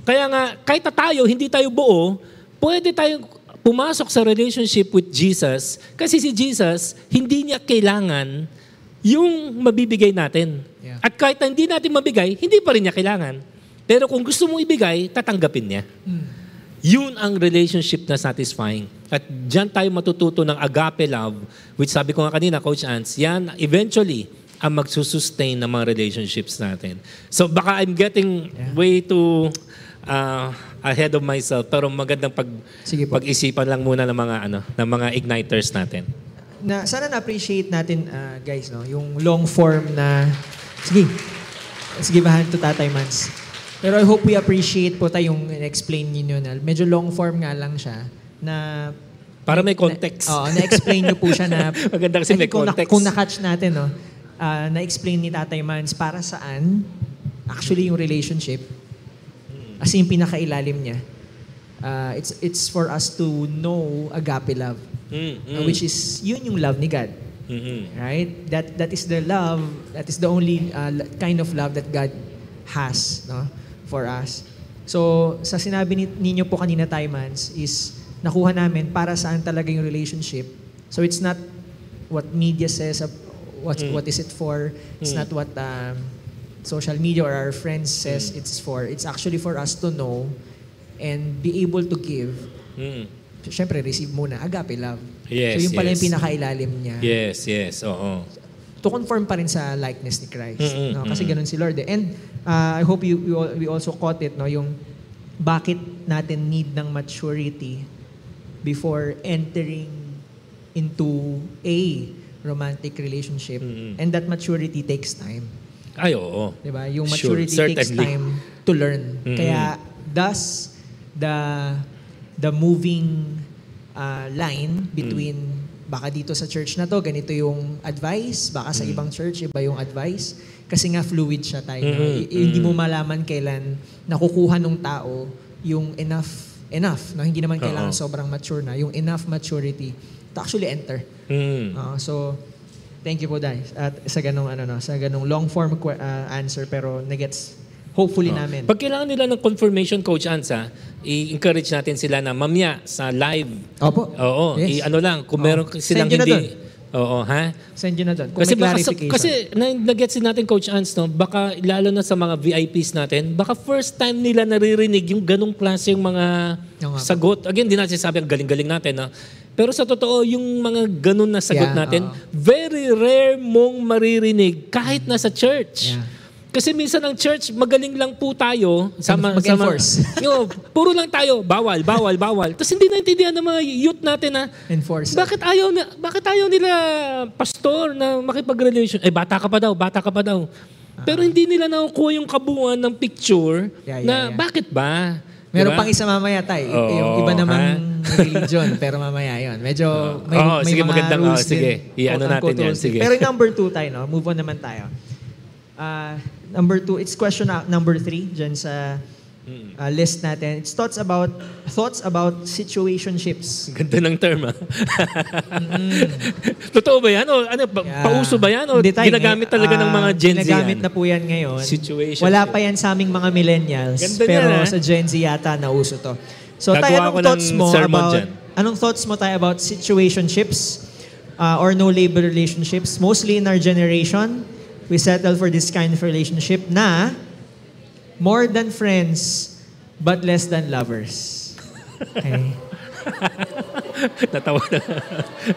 Kaya nga, kahit na tayo, hindi tayo buo, pwede tayong pumasok sa relationship with Jesus kasi si Jesus, hindi niya kailangan yung mabibigay natin. Yeah. At kahit na hindi natin mabigay, hindi pa rin niya kailangan. Pero kung gusto mong ibigay, tatanggapin niya. Yun ang relationship na satisfying. At diyan tayo matututo ng agape love, which sabi ko nga kanina, Coach Ants, yan eventually ang magsusustain ng mga relationships natin. So baka I'm getting way too uh, ahead of myself, pero magandang pag, Sige po. pag-isipan lang muna ng mga ano, ng mga igniters natin. na sana na-appreciate natin ah, guys no yung long form na sige sige bahan to Tatay Mans pero I hope we appreciate po tayo yung explain niyo na medyo long form nga lang siya na Para may context. Na, oo, na-explain niyo po siya na Maganda kasi I may kung na- context. kung na-catch natin no ah, na-explain ni Tatay Mans para saan actually yung relationship as in pinakailalim niya Ah, it's it's for us to know agape love Mm, Uh, which is yun yung love ni God. Mhm. Right? That that is the love, that is the only uh, kind of love that God has, no, for us. So, sa sinabi ni, ninyo po kanina, Taimans, is nakuha namin para saan talaga yung relationship. So, it's not what media says, uh, what, what is it for. It's not what um, social media or our friends says it's for. It's actually for us to know and be able to give Mm. Siyempre, receive muna. Agape love. Yes, so, yung pala yung yes. pinakailalim niya. Yes, yes, oo. To conform pa rin sa likeness ni Christ. Mm-mm, no? Kasi mm-mm. ganun si Lord. eh. And uh, I hope you, you we also caught it, no? yung bakit natin need ng maturity before entering into a romantic relationship. Mm-mm. And that maturity takes time. Ay, oo. Diba? Yung Sure, maturity takes certainly. time to learn. Mhm. Kaya thus the the moving uh, line between Mm. baka dito sa church na to ganito yung advice, baka Mm. sa ibang church iba yung advice kasi nga fluid siya tayo. Mhm, I- Hindi mo malaman kailan nakukuha ng tao yung enough enough no hindi naman kailangan Oo. sobrang mature na yung enough maturity to actually enter Mm. Ah, so, thank you po, Dai. At sa ganong, ano, no, sa ganong long form ah, answer, pero nagets hopefully Oh. namin. Pag kailangan nila ng confirmation, Coach Ansa, i-encourage natin sila na mamya sa live. Opo. Oo, Yes. i-ano lang, kung meron silang Send na hindi... Oo, ha? Send nyo na doon. Kung Kasi may baka kasi na, nag-gets din natin Coach Ans, no? Baka lalo na sa mga VIPs natin, baka first time nila naririnig yung ganong klase yung mga po. sagot. Again, di natin sabi ang galing-galing natin, no? Pero sa totoo, yung mga ganun na sagot Yeah, natin, oo. very rare mong maririnig kahit nasa church. Yeah. Kasi minsan ang church, magaling lang po tayo. Sama, Mag-enforce. Sama, Yo, puro lang tayo, bawal, bawal, bawal. Tapos hindi naintindihan ng mga youth natin na, Enforce. bakit ayaw na, bakit ayaw nila pastor na makipag-relation? Eh bata ka pa daw, bata ka pa daw. Pero hindi nila nakukuha yung kabuuan ng picture Yeah, yeah, na yeah. bakit ba? Meron Diba? pang isa mamaya, Tay. Oo, yung iba namang religion, pero mamaya yon. Medyo may, Oo, may sige, mga magandang- rules oo, sige. din. I-ano quote-unquote natin yan, sige. Pero number two tayo, no? move on naman tayo. Ah, number two, it's question number three dyan sa ah, list natin. It's thoughts about thoughts about situationships. Ganda ng term, ah. Totoo ba yan? O ano, pa- Yeah. pauso ba yan? O Hindi, Tay. ginagamit talaga ng mga Ah, Gen Z Ginagamit yan? na po yan ngayon. Situationship. Wala pa yan sa aming mga millennials. Ganda pero niyan, ah. sa Gen Z yata nauso to. So tayo, Gagawa anong ko ng thoughts mo about, dyan. anong thoughts mo tayo about situationships uh, or no-label relationships? Mostly in our generation, we settle for this kind of relationship na more than friends, but less than lovers. Okay. Natawa na.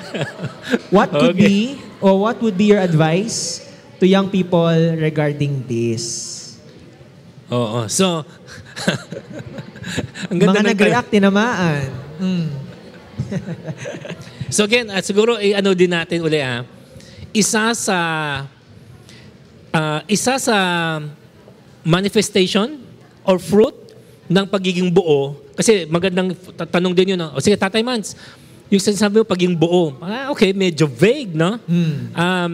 What could Okay. be or what would be your advice to young people regarding this? Oo. So, ang Mga ganda ng nag-react, tinamaan. Mm. So again, at siguro eh, ano din natin uli ah, isa sa ah, isa sa manifestation or fruit ng pagiging buo kasi magandang tanong din yun. No? O sige, Tatay Mans, yung sinasabi mo pagiging buo, ah, okay, medyo vague, no? Um,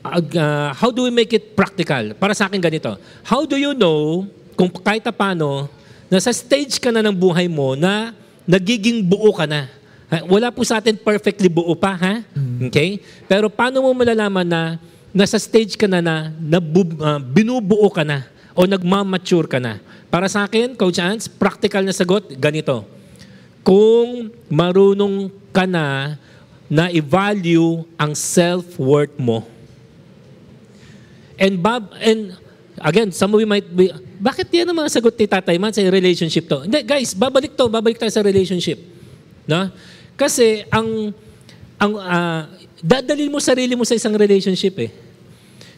ag- ah, how do we make it practical? Para sa akin ganito, how do you know kung kahit na paano, nasa stage ka na ng buhay mo na nagiging buo ka na? Ha? Wala po sa atin perfectly buo pa, ha? Okay? Pero paano mo malalaman na nasa stage ka na na, na binubuo ka na o nagmamature ka na? Para sa akin, Coach Ants, practical na sagot, ganito. Kung marunong ka na na i-value ang self-worth mo. And Bob, and again, some of you might be, bakit yan ang mga sagot ni Tatay Man sa relationship to? Hindi, guys, babalik to, babalik tayo sa relationship. No? Kasi ang, ang ah, dadalhin mo sarili mo sa isang relationship eh.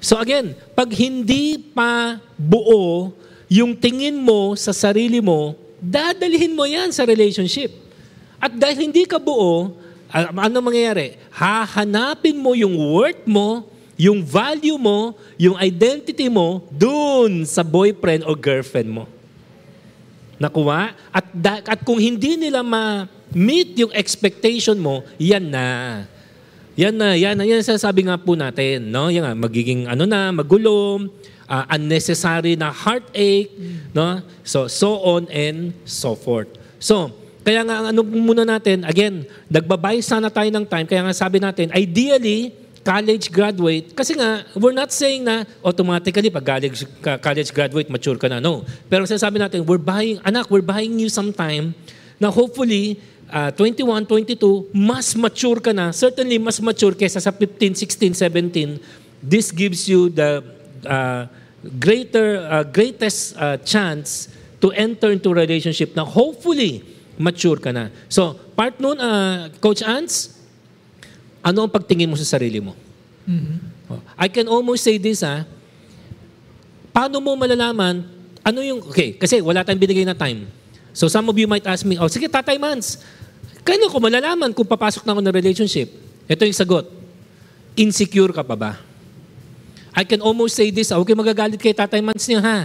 So again, pag hindi pa buo yung tingin mo sa sarili mo, dadalhin mo yan sa relationship. At dahil hindi ka buo, ah, ano mangyayari? Hahanapin mo yung worth mo, yung value mo, yung identity mo, dun sa boyfriend o girlfriend mo. Nakuha? At, at kung hindi nila ma-meet yung expectation mo, yan na. Yan na, yan na. Yan ang sasabi nga po natin. No? Yan nga, magiging ano na, magulo, ah, unnecessary na heartache, no? So, so on and so forth. So, kaya nga ano muna natin, again, nagbabay sana tayo ng time, kaya nga sabi natin, ideally, college graduate, kasi nga, we're not saying na automatically pag college, college graduate, mature ka na. No. Pero sasabi natin, we're buying, anak, we're buying you some time na hopefully, uh, 21, 22, mas mature ka na. Certainly, mas mature kesa sa 15, 16, 17. This gives you the uh, greater, uh, greatest uh, chance to enter into relationship na hopefully, mature ka na. So, part nun, uh, Coach Ants, ano ang pagtingin mo sa sarili mo? Oh, I can almost say this, ha. Paano mo malalaman, ano yung, okay, kasi wala tayong binigay na time. So some of you might ask me, oh, sige, Tatay Mans, kailan ko malalaman kung papasok na ako ng relationship? Ito yung sagot. Insecure ka pa ba? I can almost say this, ah, huwag kayo magagalit kay Tatay Mans niya, ha?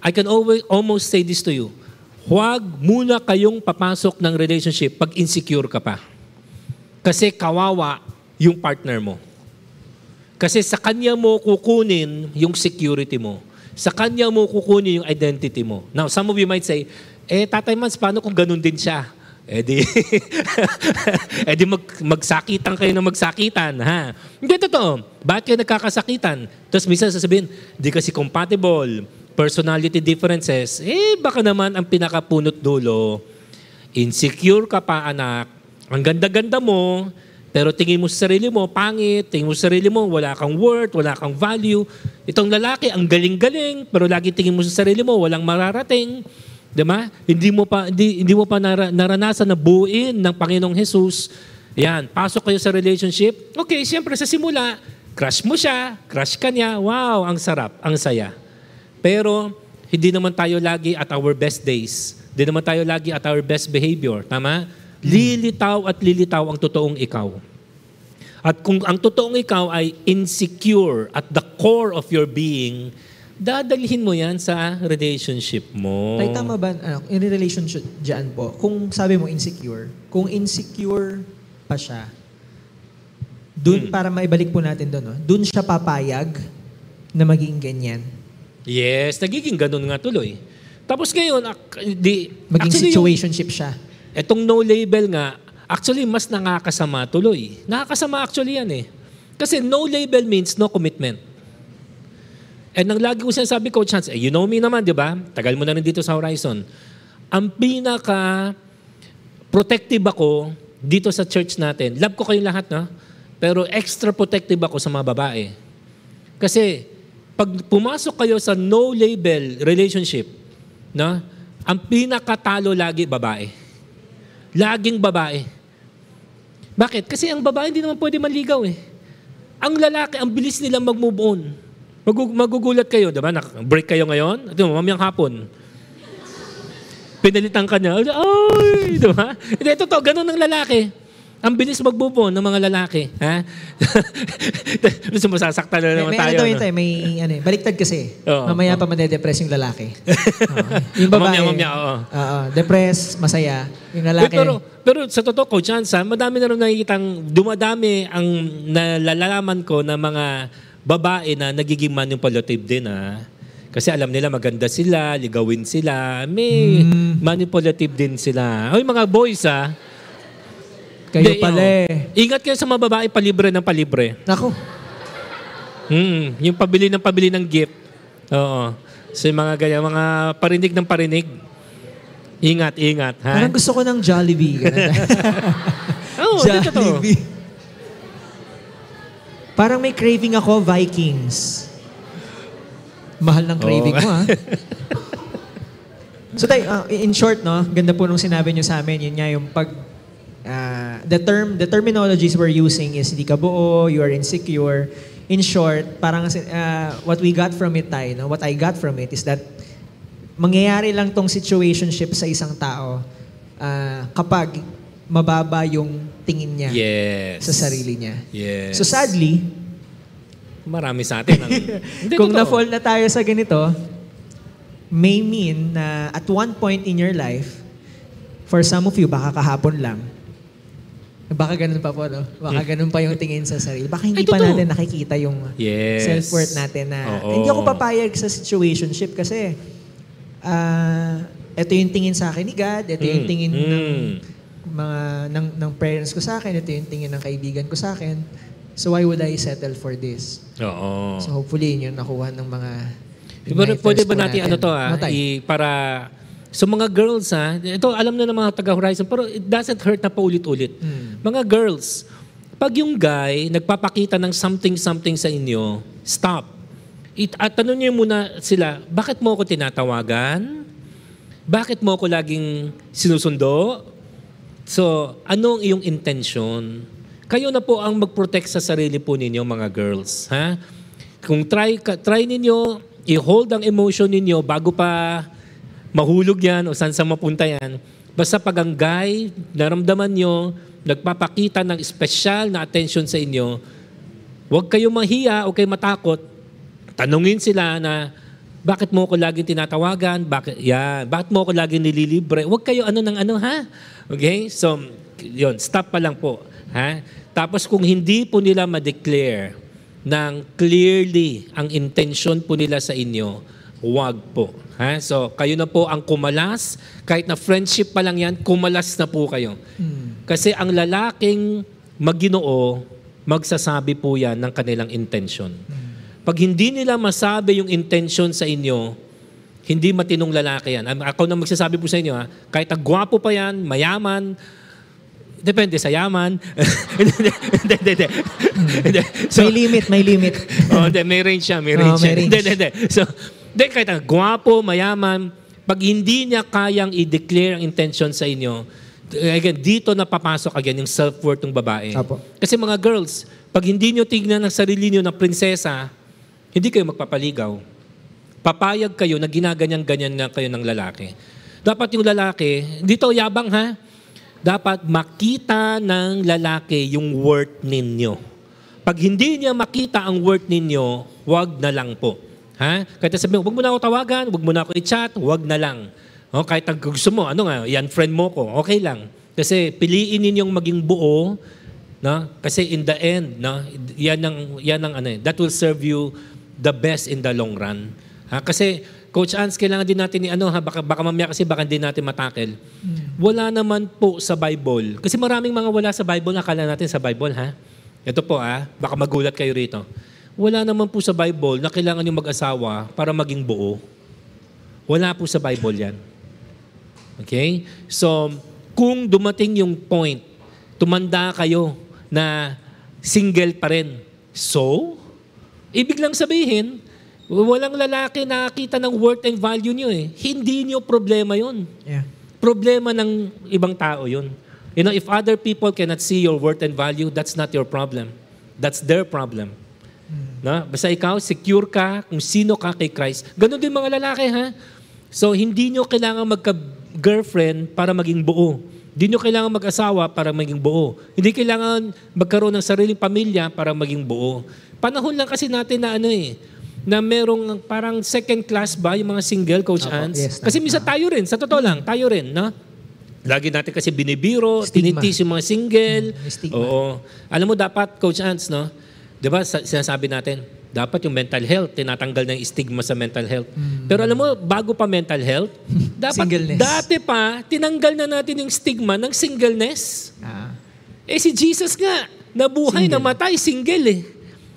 I can always, almost say this to you. Huwag muna kayong papasok ng relationship pag insecure ka pa. Kasi kawawa yung partner mo. Kasi sa kanya mo kukunin yung security mo. Sa kanya mo kukunin yung identity mo. Now, some of you might say, eh, Tatay Mans, paano kung ganun din siya? Eh di, eh di mag, magsakitan kayo na magsakitan, ha? Hindi totoo. Bakit kayo nagkakasakitan? Tapos minsan sasabihin, di kasi compatible, personality differences. Eh, baka naman ang pinakapunot dulo, insecure ka pa, anak. Ang ganda-ganda mo, pero tingin mo sa sarili mo, pangit. Tingin mo sa sarili mo, wala kang worth, wala kang value. Itong lalaki, ang galing-galing, pero lagi tingin mo sa sarili mo, walang mararating. Di ba? Hindi mo pa, hindi, hindi mo pa nara- naranasan na buuin ng Panginoong Jesus. Yan, pasok kayo sa relationship. Okay, siyempre sa simula, crush mo siya, crush ka niya. Wow, ang sarap, ang saya. Pero, hindi naman tayo lagi at our best days. Hindi naman tayo lagi at our best behavior. Tama? Lilitaw at lilitaw ang totoong ikaw. At kung ang totoong ikaw ay insecure at the core of your being, dadalhin mo yan sa relationship mo. Tay, tama ba, ano, in relationship dyan po, kung sabi mo insecure, kung insecure pa siya, dun, para maibalik po natin doon, no? dun siya papayag na maging ganyan. Yes, nagiging ganun nga tuloy. Tapos ngayon, ak- di, Maging actually, yung- situationship siya. Etong no label nga, actually mas nakakasama tuloy. Nakakasama actually yan eh. Kasi no label means no commitment. And ang lagi ko sinasabi, Coach Hans, eh, you know me naman, di ba? Tagal mo na rin dito sa Horizon. Ang pinaka protective ako dito sa church natin. Love ko kayong lahat, no? Pero extra protective ako sa mga babae. Kasi pag pumasok kayo sa no label relationship, no? Ang pinakatalo lagi babae. Laging babae. Bakit? Kasi ang babae hindi naman pwede maligaw eh. Ang lalaki, ang bilis nilang mag-move on. Magug- magugulat kayo, di ba? Break kayo ngayon? Ito, mamayang hapon. pinalitan ka niya. Ay, di ba? Hindi, totoo, ganun ang lalaki. Ang bilis magbubo ng mga lalaki. Ha? Gusto mo sasaktan na May, naman may tayo. ano no? tayo, may ano, baliktad kasi. Oo, Mamaya oo. pa madedepress yung lalaki. Oo. Yung babae. Mamaya, mamaya, oo. Oo, depressed, masaya. Yung lalaki. Pero, pero sa totoo, Coach Hansa, madami na rin nakikitang dumadami ang nalalaman ko na mga babae na nagiging manipulative din. Ha? Kasi alam nila maganda sila, ligawin sila. May Hmm. manipulative din sila. Ay, mga boys ha. Kayo Hindi, pala oh. eh. Ingat kayo sa mga babae palibre ng palibre. Nako. Hmm, yung pabili ng pabili ng gift. Oo. So yung mga ganyan, mga parinig ng parinig. Ingat, ingat. Ha? Parang gusto ko ng Jollibee. Oo, to. Jollibee. Parang may craving ako, Vikings. Mahal ng craving Oo. mo, ha? so, tayo, uh, in short, no, ganda po nung sinabi nyo sa amin, yun nga yung pag, uh, the term, the terminologies we're using is hindi ka buo, you are insecure. In short, parang uh, what we got from it tayo, no, what I got from it is that mangyayari lang tong situationship sa isang tao ah, kapag mababa yung tingin niya Yes. sa sarili niya. Yes. So sadly, Marami sa atin. Ang, Hindi, kung totoo. na-fall na tayo sa ganito, may mean na at one point in your life, for some of you, baka kahapon lang, baka ganun pa po, no? Baka ganun pa yung tingin sa sarili. Baka hindi Hmm. Ay, pa natin nakikita yung Yes. self-worth natin na Oo. hindi ako papayag sa situationship kasi ah ito yung tingin sa akin ni God, ito yung Mm, tingin ng mm. Mga ng, ng parents ko sa akin, ito yung tingin ng kaibigan ko sa akin. So why would I settle for this? Oo. So hopefully yun yung nakuha ng mga igniters pwede ba po natin, ano to ah, i- para sa mga girls ha, ito alam na ng mga taga-Horizon, pero it doesn't hurt na paulit-ulit. Hmm. Mga girls, pag yung guy nagpapakita ng something-something sa inyo, stop. It, at tanong niyo muna sila, bakit mo ako tinatawagan? Bakit mo ako laging sinusundo? So, anong iyong intention? Kayo na po ang mag-protect sa sarili po ninyo, mga girls. Ha? Kung try, try ninyo, i-hold ang emotion ninyo bago pa mahulog yan o saan sa mapunta yan. Basta pag ang guy, naramdaman nyo, nagpapakita ng special na attention sa inyo, huwag kayong mahiya o kayo matakot. Tanungin sila na, bakit mo ako laging tinatawagan? Bakit, yan. Bakit mo ako laging nililibre? Huwag kayo ano ng ano, ha? Okay? So, yun, stop pa lang po. Ha? Tapos kung hindi po nila ma-declare ng clearly ang intention po nila sa inyo, huwag po. Ha? So, kayo na po ang kumalas. Kahit na friendship pa lang yan, kumalas na po kayo. Kasi ang lalaking maginoo, magsasabi po yan ng kanilang intention. Pag hindi nila masabi yung intention sa inyo, hindi matinong lalaki yan. Ako na magsasabi po sa inyo, ha? kahit ang gwapo pa yan, mayaman, depende sa yaman. Hindi, hindi, hindi, may limit, may limit. oh, hindi, may range siya, may Oo, range may siya. Hindi, hindi. So, hindi, kahit ang gwapo, mayaman, pag hindi niya kayang i-declare ang intention sa inyo, again, dito na papasok again yung self-worth ng babae. Apo. Kasi mga girls, pag hindi niyo tignan ang sarili niyo na prinsesa, hindi kayo magpapaligaw. Papayag kayo na ginaganyan-ganyan na kayo ng lalaki. Dapat yung lalaki, dito yabang ha, dapat makita ng lalaki yung worth ninyo. Pag hindi niya makita ang worth ninyo, wag na lang po. Ha? Kahit sabihin, wag mo na ako tawagan, wag mo na ako i-chat, wag na lang. O, kahit ang gusto mo, ano nga, yan friend mo ko, okay lang. Kasi piliin ninyong maging buo, no? Kasi in the end, no, yan ang yan ang ano, eh, that will serve you the best in the long run. Ha? Kasi Coach Ans, kailangan din natin ni ano ha, baka, baka mamaya kasi baka hindi natin matakel. Wala naman po sa Bible. Kasi maraming mga wala sa Bible, akala natin sa Bible ha. Ito po ah, baka magulat kayo rito. Wala naman po sa Bible na kailangan yung mag-asawa para maging buo. Wala po sa Bible yan. Okay? So, kung dumating yung point, tumanda kayo na single pa rin. So, ibig lang sabihin, walang lalaki nakakita ng worth and value nyo eh. Hindi nyo problema yon. Yeah. Problema ng ibang tao yun. You know, if other people cannot see your worth and value, that's not your problem. That's their problem. Na? Basta ikaw, secure ka kung sino ka kay Christ. Ganon din mga lalaki, ha? So, hindi nyo kailangan magka, girlfriend para maging buo. Hindi nyo kailangan mag-asawa para maging buo. Hindi kailangan magkaroon ng sariling pamilya para maging buo. Panahon lang kasi natin na ano eh, na merong parang second class ba yung mga single, Coach Opo, Ans? yes, kasi minsan tayo rin, sa totoo lang, tayo rin, no? Lagi natin kasi binibiro, Stigma. tinitis yung mga single. Mm, stigma. Oo. Alam mo, dapat, Coach Ants, no? Di ba, sa- sinasabi natin, dapat yung mental health, tinatanggal na yung stigma sa mental health. Pero alam mo, bago pa mental health, dapat Mm. Dati pa, tinanggal na natin yung stigma ng singleness. Ah. Eh si Jesus nga, nabuhay na matay, single eh.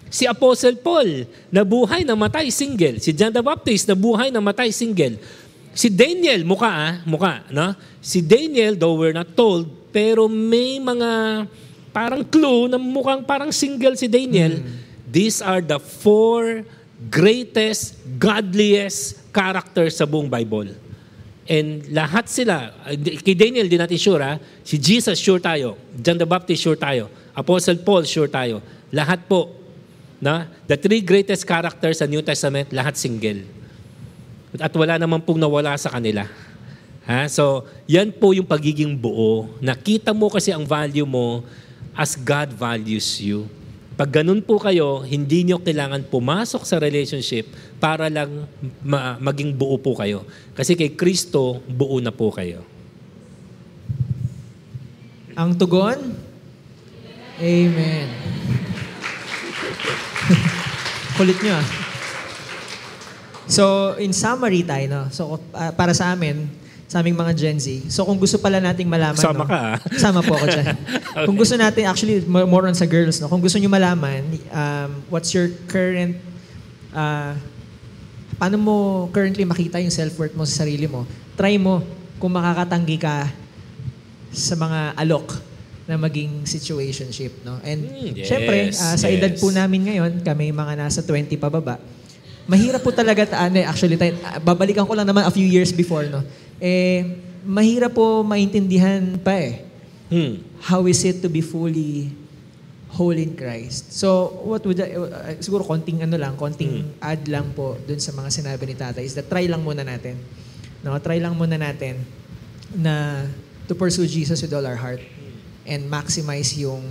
Si Apostle Paul, nabuhay na matay, single. Si John the Baptist, nabuhay na matay, single. Si Daniel, muka ah, muka, no? Si Daniel, though we're not told, pero may mga parang clue na mukhang parang single si Daniel. These are the four greatest, godliest characters sa buong Bible. And lahat sila, kay Daniel, di natin sure ha, si Jesus sure tayo, John the Baptist sure tayo, Apostle Paul sure tayo, lahat po, na, the three greatest characters sa New Testament, lahat single. At wala naman pong nawala sa kanila. Ha? So, yan po yung pagiging buo. Nakita mo kasi ang value mo as God values you. Pag ganun po kayo, hindi nyo kailangan pumasok sa relationship para lang ma- maging buo po kayo. Kasi kay Kristo, buo na po kayo. Ang tugon? Amen. Kulit nyo ah. So, in summary tayo, no? So, ah, para sa amin, sa aming mga Gen Z, so kung gusto pala nating malaman, Sama no? ka, ah. Sama po ako dyan. Kung gusto natin, actually, more on sa girls, no? Kung gusto nyo malaman, um, what's your current, ah, paano mo currently makita yung self-worth mo sa sarili mo, try mo kung makakatanggi ka sa mga alok na maging situationship, no? And Mm, yes, syempre, ah, sa edad yes. po namin ngayon, kami mga nasa 20 pababa, mahirap po talaga, ta- ano, eh, actually, tayo, ah, babalikan ko lang naman a few years before, no? Eh, mahirap po maintindihan pa eh. Hmm. How is it to be fully whole in Christ? So, what would I, uh, siguro konting ano lang, konting add lang po dun sa mga sinabi ni Tata is that try lang muna natin. No, try lang muna natin na to pursue Jesus with all our heart and maximize yung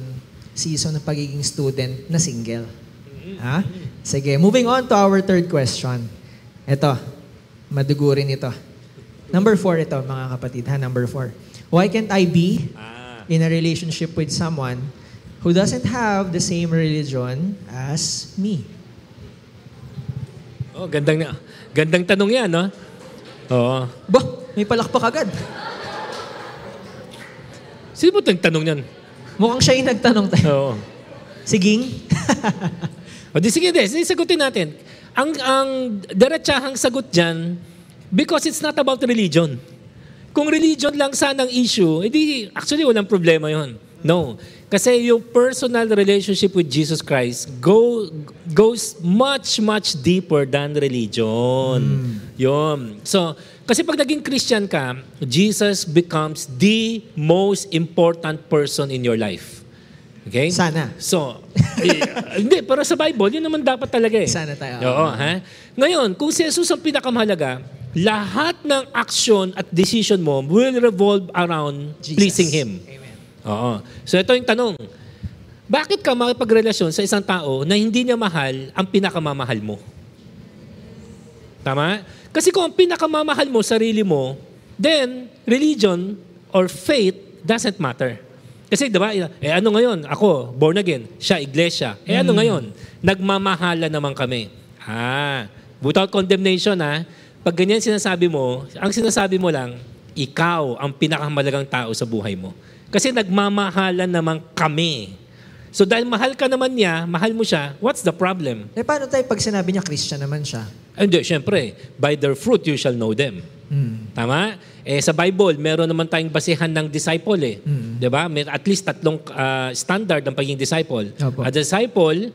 season ng pagiging student na single. Ha? Sige, moving on to our third question. Ito, madugo rin ito. Number four ito, mga kapatid, ha? Number four. Why can't I be Ah. in a relationship with someone who doesn't have the same religion as me? Oh, gandang, gandang tanong yan, no? Oo. Bah, may palakpak agad. Sino mo itong tanong yan? Mukhang siya yung nagtanong tayo. Oo. Siging? O di sige, di, sagutin natin. Ang, ang diretsahang sagot dyan, because it's not about religion. Kung religion lang sana ang issue, edi actually walang problema yon. No. Kasi yung personal relationship with Jesus Christ go, goes much, much deeper than religion. Yun. So, kasi pag naging Christian ka, Jesus becomes the most important person in your life. Okay? Sana. So, eh, hindi, pero sa Bible, yun naman dapat talaga eh. Sana tayo. Oo, ha? Ngayon, kung si Jesus ang pinakamahalaga, lahat ng action at decision mo will revolve around Jesus. pleasing Him. Amen. Oo. So ito yung tanong. Bakit ka makipagrelasyon sa isang tao na hindi niya mahal ang pinakamamahal mo? Tama? Kasi kung ang pinakamamahal mo, sarili mo, then religion or faith doesn't matter. Kasi di ba, eh ano ngayon? Ako, born again. Siya, iglesia. Eh ano ngayon? Nagmamahala naman kami. Ah, without condemnation ha. Pag ganyan sinasabi mo, ang sinasabi mo lang, ikaw ang pinakamalagang tao sa buhay mo. Kasi nagmamahalan naman kami. So dahil mahal ka naman niya, mahal mo siya, what's the problem? Eh, paano tayo pag sinabi niya Christian naman siya? Hindi, syempre, by their fruit you shall know them. Hmm. Tama? Eh sa Bible, meron naman tayong basihan ng disciple eh. Mm. 'Di ba? May at least tatlong ah, standard ng pagiging disciple. Opo. A disciple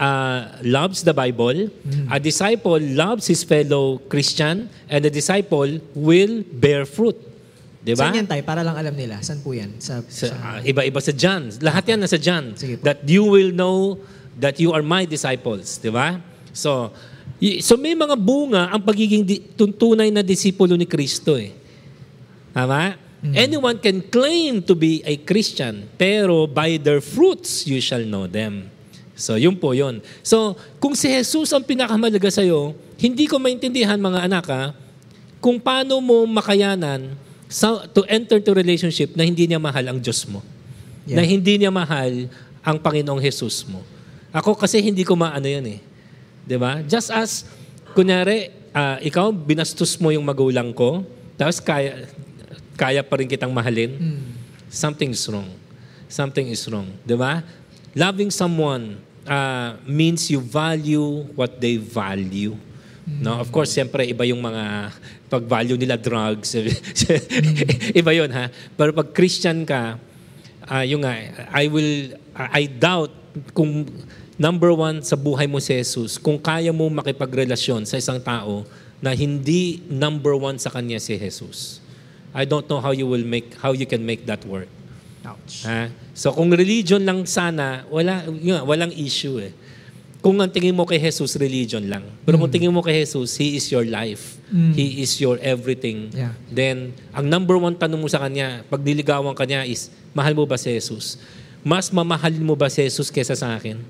ah, loves the Bible, Mm. a disciple loves his fellow Christian, and a disciple will bear fruit. 'Di ba? Saan yan tayo? Para lang alam nila. Saan po yan? Sa, Sa, sa- ah, iba-iba sa John. Lahat yan nasa John. That you will know that you are my disciples. Di ba? So, so may mga bunga ang pagiging di, tun- tunay na disipulo ni Kristo eh. Tama? Anyone can claim to be a Christian, pero by their fruits you shall know them. So, yun po yun. So, kung si Jesus ang pinakamalaga sa'yo, hindi ko maintindihan mga anak ha, kung paano mo makayanan sa, to enter to relationship na hindi niya mahal ang Diyos mo. Yeah. Na hindi niya mahal ang Panginoong Jesus mo. Ako kasi hindi ko maano yan eh. ba? Just as, kunyari, ah, ikaw, binastos mo yung magulang ko, tapos kaya, kaya pa rin kitang mahalin, something's wrong. Something is wrong. ba? Loving someone ah, means you value what they value. No, of course, siyempre iba yung mga pag-value nila drugs. iba 'yon ha. Pero pag Christian ka, ah yung nga, I will I doubt kung number one sa buhay mo si Jesus, kung kaya mo makipagrelasyon sa isang tao na hindi number one sa kanya si Jesus. I don't know how you will make how you can make that work. Ouch. Ha? So kung religion lang sana, wala yun, walang issue eh. Kung ang tingin mo kay Jesus, religion lang. Pero kung tingin mo kay Jesus, He is your life. He is your everything. Yeah. Then, ang number one tanong mo sa Kanya, pag niligawan ka niya is, mahal mo ba si Jesus? Mas mamahalin mo ba si Jesus kesa sa akin?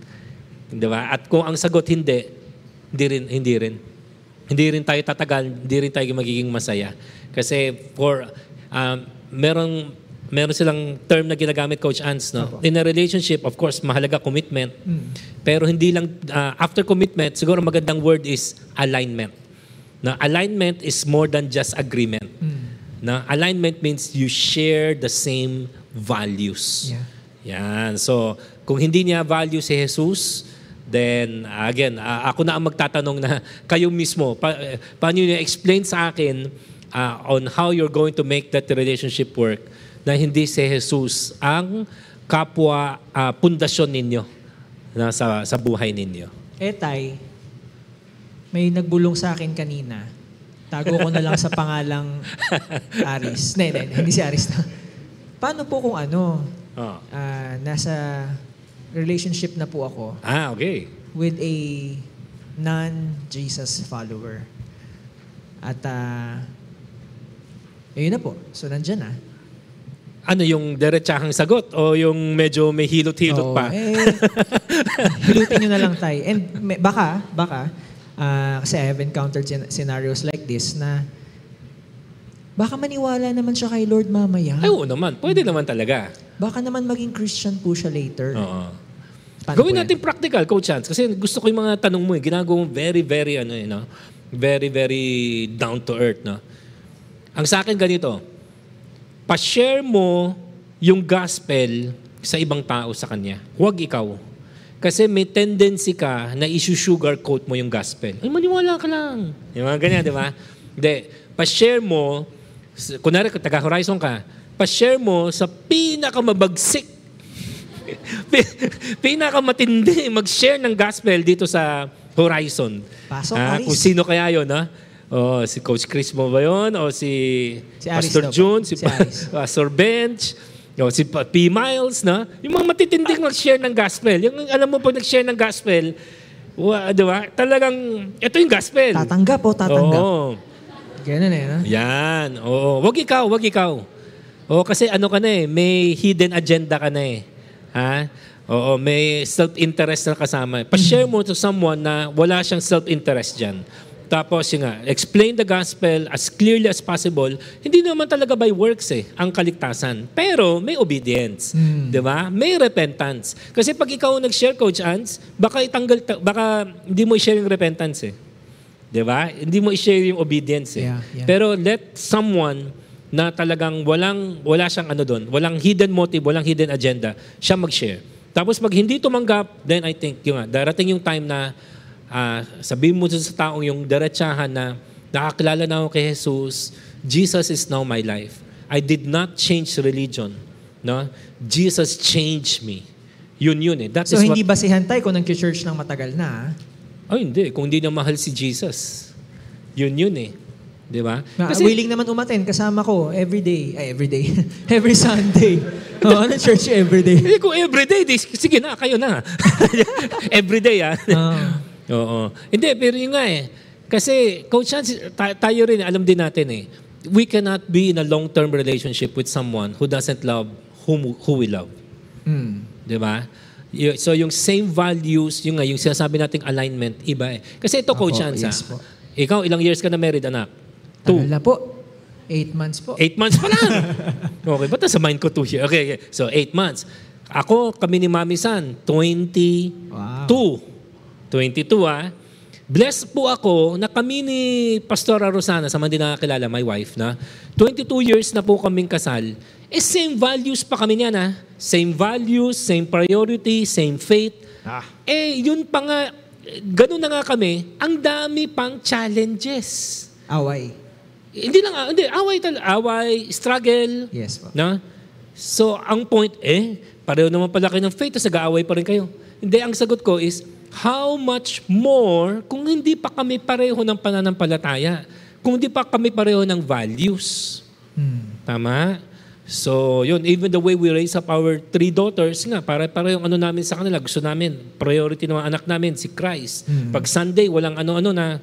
Di ba? At kung ang sagot hindi, hindi rin, hindi rin. Hindi rin tayo tatagal, hindi rin tayo magiging masaya. Kasi for, um, merong, meron silang term na ginagamit, Coach Ans, no? In a relationship, of course, mahalaga commitment. Pero hindi lang, uh, after commitment, siguro magandang word is alignment. Na alignment is more than just agreement. Na alignment means you share the same values. Yeah. Yan. So, kung hindi niya value si Jesus, then again, ah, ako na ang magtatanong na kayo mismo, pa, eh, paano niyo explain sa akin ah, on how you're going to make that relationship work na hindi si Jesus ang kapwa ah, pundasyon ninyo na sa, sa buhay ninyo. Eh, Tay, may nagbulong sa akin kanina. Tago ko na lang sa pangalang Aris. Hindi, hindi, hindi si Aris. Paano po kung ano, Oh. ah, nasa relationship na po ako Ah, okay. with a non-Jesus follower. At, ah, yun na po. So, nandyan na. Ano yung diretsahang sagot o yung medyo may hilot-hilot Oo, pa? Eh, hilutin nyo na lang tayo. And may, baka, baka, ah, kasi I have encountered scen- scenarios like this na baka maniwala naman siya kay Lord mamaya. Ay, oo naman. Pwede naman talaga. Baka naman maging Christian po siya later. Oo. Paano Gawin po yan? natin practical, Coach Hans. Kasi gusto ko yung mga tanong mo eh. Ginagawa mo very, very, ano, you know, very, very down to earth, no? Ang sa akin ganito, pa-share mo yung gospel sa ibang tao sa kanya. Huwag ikaw. Kasi may tendency ka na isu-sugarcoat mo yung gospel. Ay, maniwala ka lang. Yung mga ganyan, di ba? Hindi. Pa-share mo, kunwari, taga-horizon ka, pa-share mo sa pinakamabagsik Pi- pinakamatindi mag-share ng gospel dito sa Horizon. Pasok, Ah. Kung sino kaya yon ha? Oh, si Coach Chris mo ba yun? O si, Si Aris Pastor. June? Si, Si Aris. Pastor Bench? O si P. Miles, na? Yung mga matitinding mag-share ng gospel. Yung alam mo pag nag-share ng gospel, wa, di ba? Talagang, ito yung gospel. Tatanggap po, tatanggap. Oo. Ganun eh, no? Yan. Oo. Wag ikaw, wag ikaw. Oo, kasi ano ka na eh, may hidden agenda ka na eh. Ha? Oo, may self-interest na kasama. Pa-share mo to someone na wala siyang self-interest dyan. Tapos yun nga, explain the gospel as clearly as possible. Hindi naman talaga by works eh, ang kaligtasan. Pero may obedience. Di ba? May repentance. Kasi pag ikaw nag-share, Coach Ans, baka itanggal, ta- baka hindi mo i-share yung repentance eh. Di ba? Hindi mo i-share yung obedience eh. Yeah, yeah. Pero let someone na talagang walang wala siyang ano doon, walang hidden motive, walang hidden agenda, siya mag-share. Tapos pag hindi tumanggap, then I think yung nga, darating yung time na ah, sabihin mo sa taong yung diretsahan na nakakilala na ako kay Jesus, Jesus is now my life. I did not change religion. No? Jesus changed me. Yun yun eh. That So, is hindi what, basihan tayo kung nag-church ng matagal na. Oh, hindi. Kung hindi na mahal si Jesus. Yun yun eh. Di ba? Na, willing naman umaten kasama ko every day. Ay, every day. every Sunday. Oo, ano church every day? Eh, kung everyday, di, sige na, kayo na. everyday, ah. Ah. Oo. Hindi, pero yun nga eh. Kasi, Coach Hans, ta- tayo rin, alam din natin eh, we cannot be in a long-term relationship with someone who doesn't love whom who we love. Mm. Di ba? So yung same values, yung nga, yung sinasabi nating alignment, iba eh. Kasi ito, Coach Hans, yes ah, po. ikaw, ilang years ka na married, anak? Two. na po. Eight months po. Eight months pa lang. okay, ba't nasa mind ko two years? Okay, okay. So, eight months. Ako, kami ni Mami San, 22. Wow. 22 ah. Blessed po ako na kami ni Pastora Rosana, sa mga hindi nakakilala, my wife na, 22 years na po kaming kasal. Eh, same values pa kami niyan ah. Same values, same priority, same faith. Ah. Eh, yun pa nga, eh, ganun na nga kami, ang dami pang challenges. Away. Hindi lang, hindi, away talaga, away, struggle, Yes po. na? So, ang point, eh, pareho naman pala kayo ng faith, tapos nag-aaway pa rin kayo. Hindi, ang sagot ko is, how much more kung hindi pa kami pareho ng pananampalataya? Kung hindi pa kami pareho ng values. Hmm. Tama? So, yun, even the way we raise up our three daughters, nga, para parehong ano namin sa kanila, gusto namin, priority ng mga anak namin, si Christ. Pag Sunday, walang ano-ano na,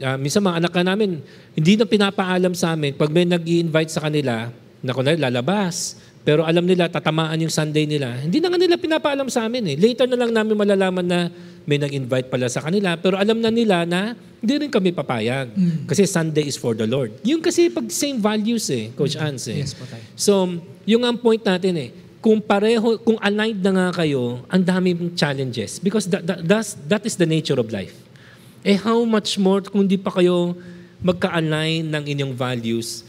ah, minsan mga anak na namin, hindi na pinapaalam sa amin, pag may nag invite sa kanila, na kunwari lalabas, pero alam nila, tatamaan yung Sunday nila, hindi na nga nila pinapaalam sa amin eh. Later na lang namin malalaman na may nag-invite pala sa kanila, pero alam na nila na hindi rin kami papayag. Kasi Sunday is for the Lord. Yung kasi pag same values eh, Coach Ans eh. Yes. So, yung ang point natin eh, kung pareho, kung aligned na nga kayo, ang dami mong challenges. Because that, that, that's, that is the nature of life. Eh how much more kung di pa kayo magka-align ng inyong values,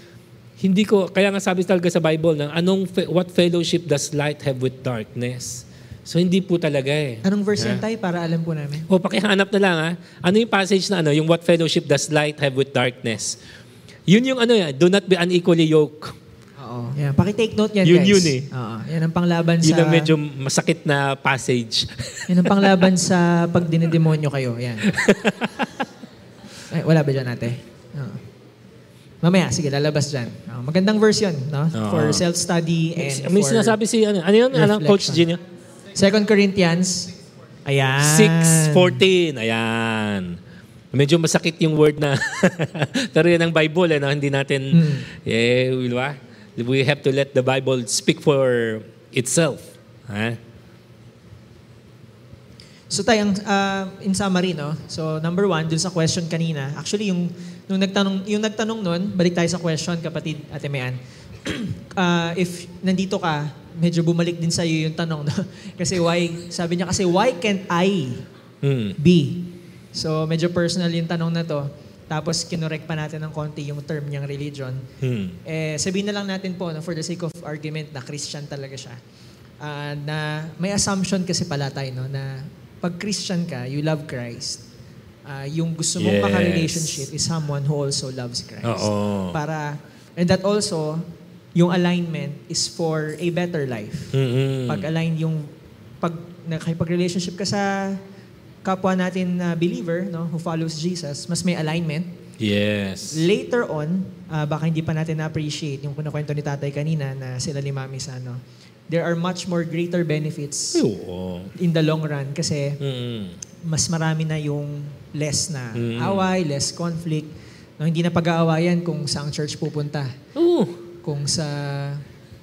hindi ko, kaya nga sabi talaga sa Bible, na anong, what fellowship does light have with darkness? So hindi po talaga eh. Anong verse yan tayo para alam po namin? O pakihanap na lang ha. Ano yung passage na ano, yung what fellowship does light have with darkness? Yun yung ano yan, do not be unequally yoked. Oo. Yan, paki-take note yan, Yun guys. yun eh. Oo. Yan ang panglaban Yun sa... ang medyo masakit na passage. Yan ang panglaban sa pag dinidemonyo kayo. Yan. Ay, wala ba dyan ate? Oo. Mamaya, sige, lalabas dyan. Oo, magandang verse yun, no? Oo. For self-study and May for sinasabi si, ano, ano yun, ano, Coach reflection. Gino? 2 Corinthians. Ayan. 6.14, ayan. Medyo masakit yung word na, pero yan ang Bible, eh, no? hindi natin, Hmm. eh, we, ba? we have to let the Bible speak for itself. Ha? So tayong uh, in summary no. So number one dun sa question kanina, actually yung nung nagtanong yung nagtanong nun, balik tayo sa question kapatid Ate Mayan. uh, if nandito ka, medyo bumalik din sa iyo yung tanong no. kasi why sabi niya kasi why can't I Hmm. be? So medyo personal yung tanong na to. Tapos kinorek pa natin ng konti yung term niyang religion. Hmm. Eh, sabihin na lang natin po, no, for the sake of argument, na Christian talaga siya. Ah, na may assumption kasi pala tayo, no, na pag Christian ka, you love Christ. Ah, yung gusto mong Yes. maka-relationship is someone who also loves Christ. Oo. Para, and that also, yung alignment is for a better life. Mm-mm. Pag align yung, pag nakipag-relationship ka sa kapwa natin na believer, no, who follows Jesus, mas may alignment. Yes. Later on, ah, baka hindi pa natin na-appreciate yung kunakwento ni tatay kanina na sila ni mami sa ano, there are much more greater benefits Ay, oo. in the long run kasi Mm-mm. mas marami na yung less na Mm. away, less conflict. No, hindi na pag-aawayan kung saang church pupunta. Oo. Kung sa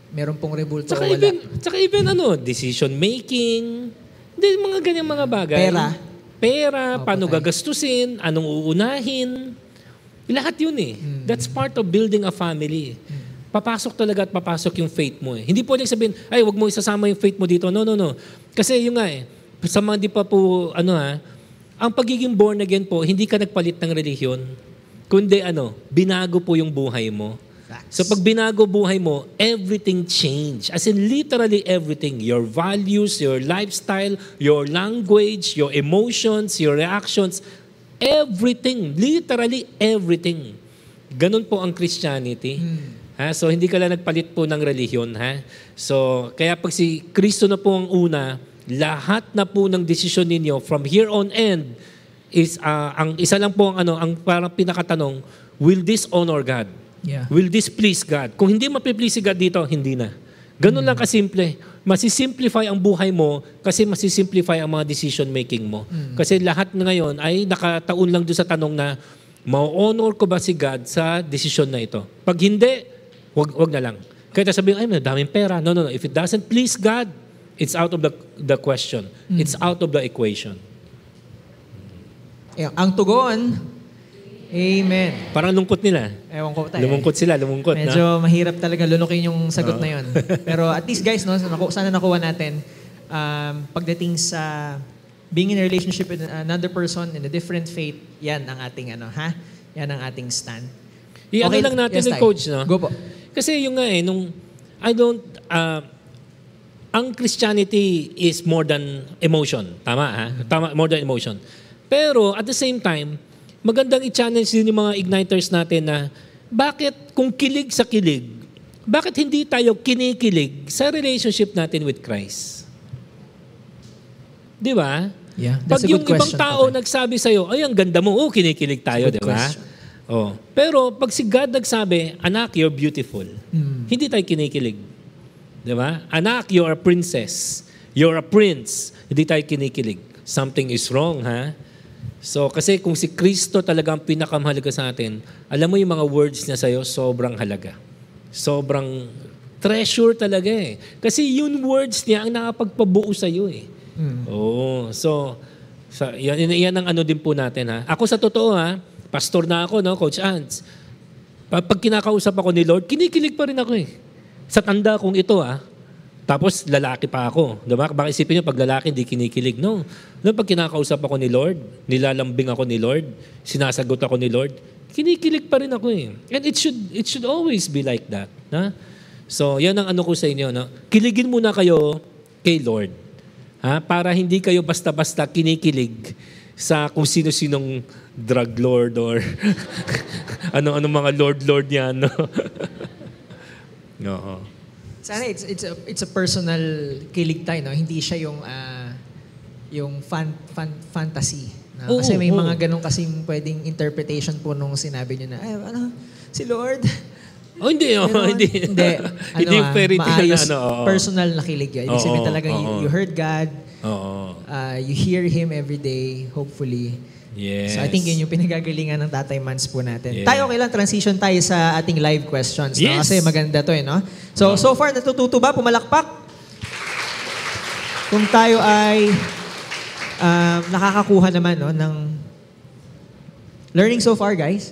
meron pong rebulto o Tsaka wala. even, tsaka even ano, decision making, hindi, mga ganyang mga bagay. Pera. Pera, Opo, paano gagastusin, anong uunahin. Lahat yun eh. Mm. That's part of building a family. Papasok talaga at papasok yung faith mo eh. Hindi pwedeng sabihin, ay, wag mo isasama yung faith mo dito. No, no, no. Kasi yung nga eh, sa mga di pa po, ano ha, ang pagiging born again po, hindi ka nagpalit ng relihiyon. Kundi ano, binago po yung buhay mo. Facts. So pag binago buhay mo, everything change. As in literally everything. Your values, your lifestyle, your language, your emotions, your reactions, everything. Literally everything. Ganun po ang Christianity. Ha? So hindi ka lang nagpalit po ng relihiyon. Ha? So kaya pag si Kristo na po ang una, lahat na po ng desisyon ninyo from here on end is ah, ang isa lang po ang ano ang parang pinakatanong will this honor God Yeah. Will this please God? Kung hindi mapiplease si God dito, hindi na. Ganun lang kasimple. Masisimplify ang buhay mo kasi masisimplify ang mga decision making mo. Kasi lahat na ngayon ay nakataon lang doon sa tanong na Ma-honor ko ba si God sa desisyon na ito? Pag hindi, wag, wag na lang. Kaya sabihin, ay, madaming pera. No, no, no. If it doesn't please God, it's out of the, the question. It's out of the equation. Eh, ang tugon, Amen. Parang lungkot nila. Ewan ko tayo. Lumungkot sila, lumungkot. Medyo na? mahirap talaga lunukin yung sagot na yon. Pero at least guys, no, sana, nakuha natin um, pagdating sa being in a relationship with another person in a different faith, yan ang ating ano, ha? Yan ang ating stand. I-ano Okay, lang natin yes, ni coach, no? Go po. Kasi yung nga eh, nung, I don't, ah, ang Christianity is more than emotion. Tama, ha? Tama, more than emotion. Pero at the same time, magandang i-challenge din yung mga igniters natin na bakit kung kilig sa kilig, bakit hindi tayo kinikilig sa relationship natin with Christ? Di ba? Yeah, Pag that's a yung good ibang tao Tatay. nagsabi sa'yo, ay, ang ganda mo, oh, kinikilig tayo, di ba? Oh. Pero pag si God nagsabi, anak, you're beautiful. Hmm. Hindi tayo kinikilig. Di ba? Anak, you're a princess. You're a prince. Hindi tayo kinikilig. Something is wrong, ha? So, kasi kung si Kristo talaga ang pinakamahalaga sa atin, alam mo yung mga words niya sa'yo, sobrang halaga. Sobrang treasure talaga eh. Kasi yung words niya ang nakapagpabuo sa'yo eh. Oo. So, sa, yan, yan ang ano din po natin ha. Ako sa totoo ha, pastor na ako, no, Coach Ants. Pag, pag kinakausap ako ni Lord, kinikilig pa rin ako eh. Sa tanda kong ito ha. Tapos lalaki pa ako. Diba? Baka isipin nyo, pag lalaki hindi kinikilig. No. no. Pag kinakausap ako ni Lord, nilalambing ako ni Lord, sinasagot ako ni Lord, kinikilig pa rin ako eh. And it should, it should always be like that. Ha? So, yan ang ano ko sa inyo. No? Kiligin muna kayo kay Lord. Ha? Para hindi kayo basta-basta kinikilig sa kung sino-sinong drug lord or ano-ano mga lord-lord yan. No? Oo. Sana it's it's a it's a personal kilig tayo, no? Hindi siya yung ah, yung fan, fan fantasy. no? Oo, kasi may oo. mga ganong kasing pwedeng interpretation po nung sinabi niyo na, ay, ano, si Lord. Oh, hindi. Oh, Ganon. hindi. hindi. Ano, hindi yung fairy tale na ano. oo. personal na kilig yun. Ibig sabihin talaga, you, oo. you heard God, Oo. uh, you hear Him every day, hopefully. Yes. So I think yun yung pinagagalingan ng Tatay Mans po natin. Yeah. Tayo okay lang, transition tayo sa ating live questions. No? Yes. Kasi maganda to eh, no? So, so far, natututo ba? Pumalakpak? Kung tayo ay um, nakakakuha naman no, ng learning so far, guys?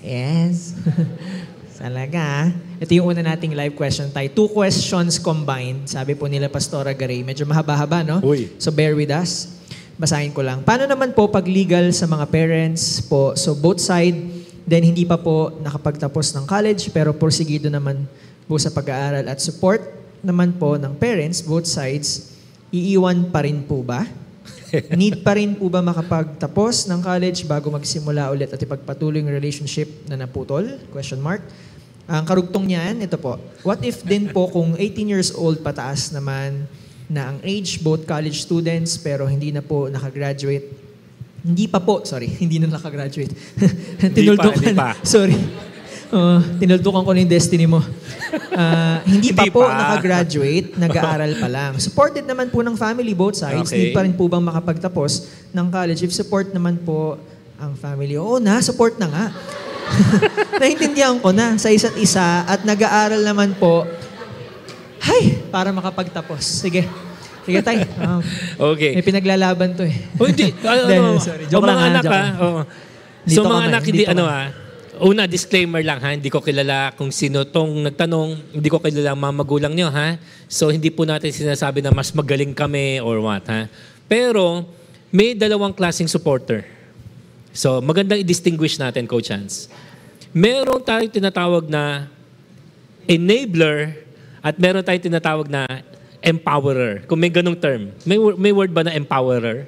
Yes. Talaga. Ito yung una nating live question tayo. Two questions combined. Sabi po nila Pastora Garay. Medyo mahaba-haba, no? Uy. So bear with us. Basahin ko lang. Paano naman po pag legal sa mga parents po? So both side, then hindi pa po nakapagtapos ng college pero porsigido naman po sa pag-aaral at support naman po ng parents, both sides, iiwan pa rin po ba? Need pa rin po ba makapagtapos ng college bago magsimula ulit at ipagpatuloy yung relationship na naputol? Question mark. Ang karugtong niyan, ito po. What if din po kung 18 years old pataas naman na ang age, both college students, pero hindi na po nakagraduate. Hindi pa po, sorry, hindi na nakagraduate. Tinuldukan. hindi pa. Sorry. Uh, tinuldukan ko na yung destiny mo. Ah, hindi, pa Hindi po pa. nakagraduate, nag-aaral pa lang. Supported naman po ng family, both sides. Okay. Need pa rin po bang makapagtapos ng college? If support naman po ang family, oo na, support na nga. Naintindihan ko na sa isa't isa at nag-aaral naman po, hay, para makapagtapos. Sige. Sige tay. Um, Okay. may pinaglalaban to eh. Oh, hindi. Ano, Hindi, ano, sorry. Joke lang, mga ha? anak Joke ha. lang. oo. Dito So mga man, anak, hindi ano ha. Una, disclaimer lang ha. Hindi ko kilala kung sino tong nagtanong. Hindi ko kilala ang mga magulang nyo ha. So hindi po natin sinasabi na mas magaling kami or what ha. Pero may dalawang klaseng supporter. So magandang i-distinguish natin, Coach Hans. Meron tayong tinatawag na enabler at meron tayong tinatawag na empowerer. Kung may ganong term. May, may word ba na empowerer?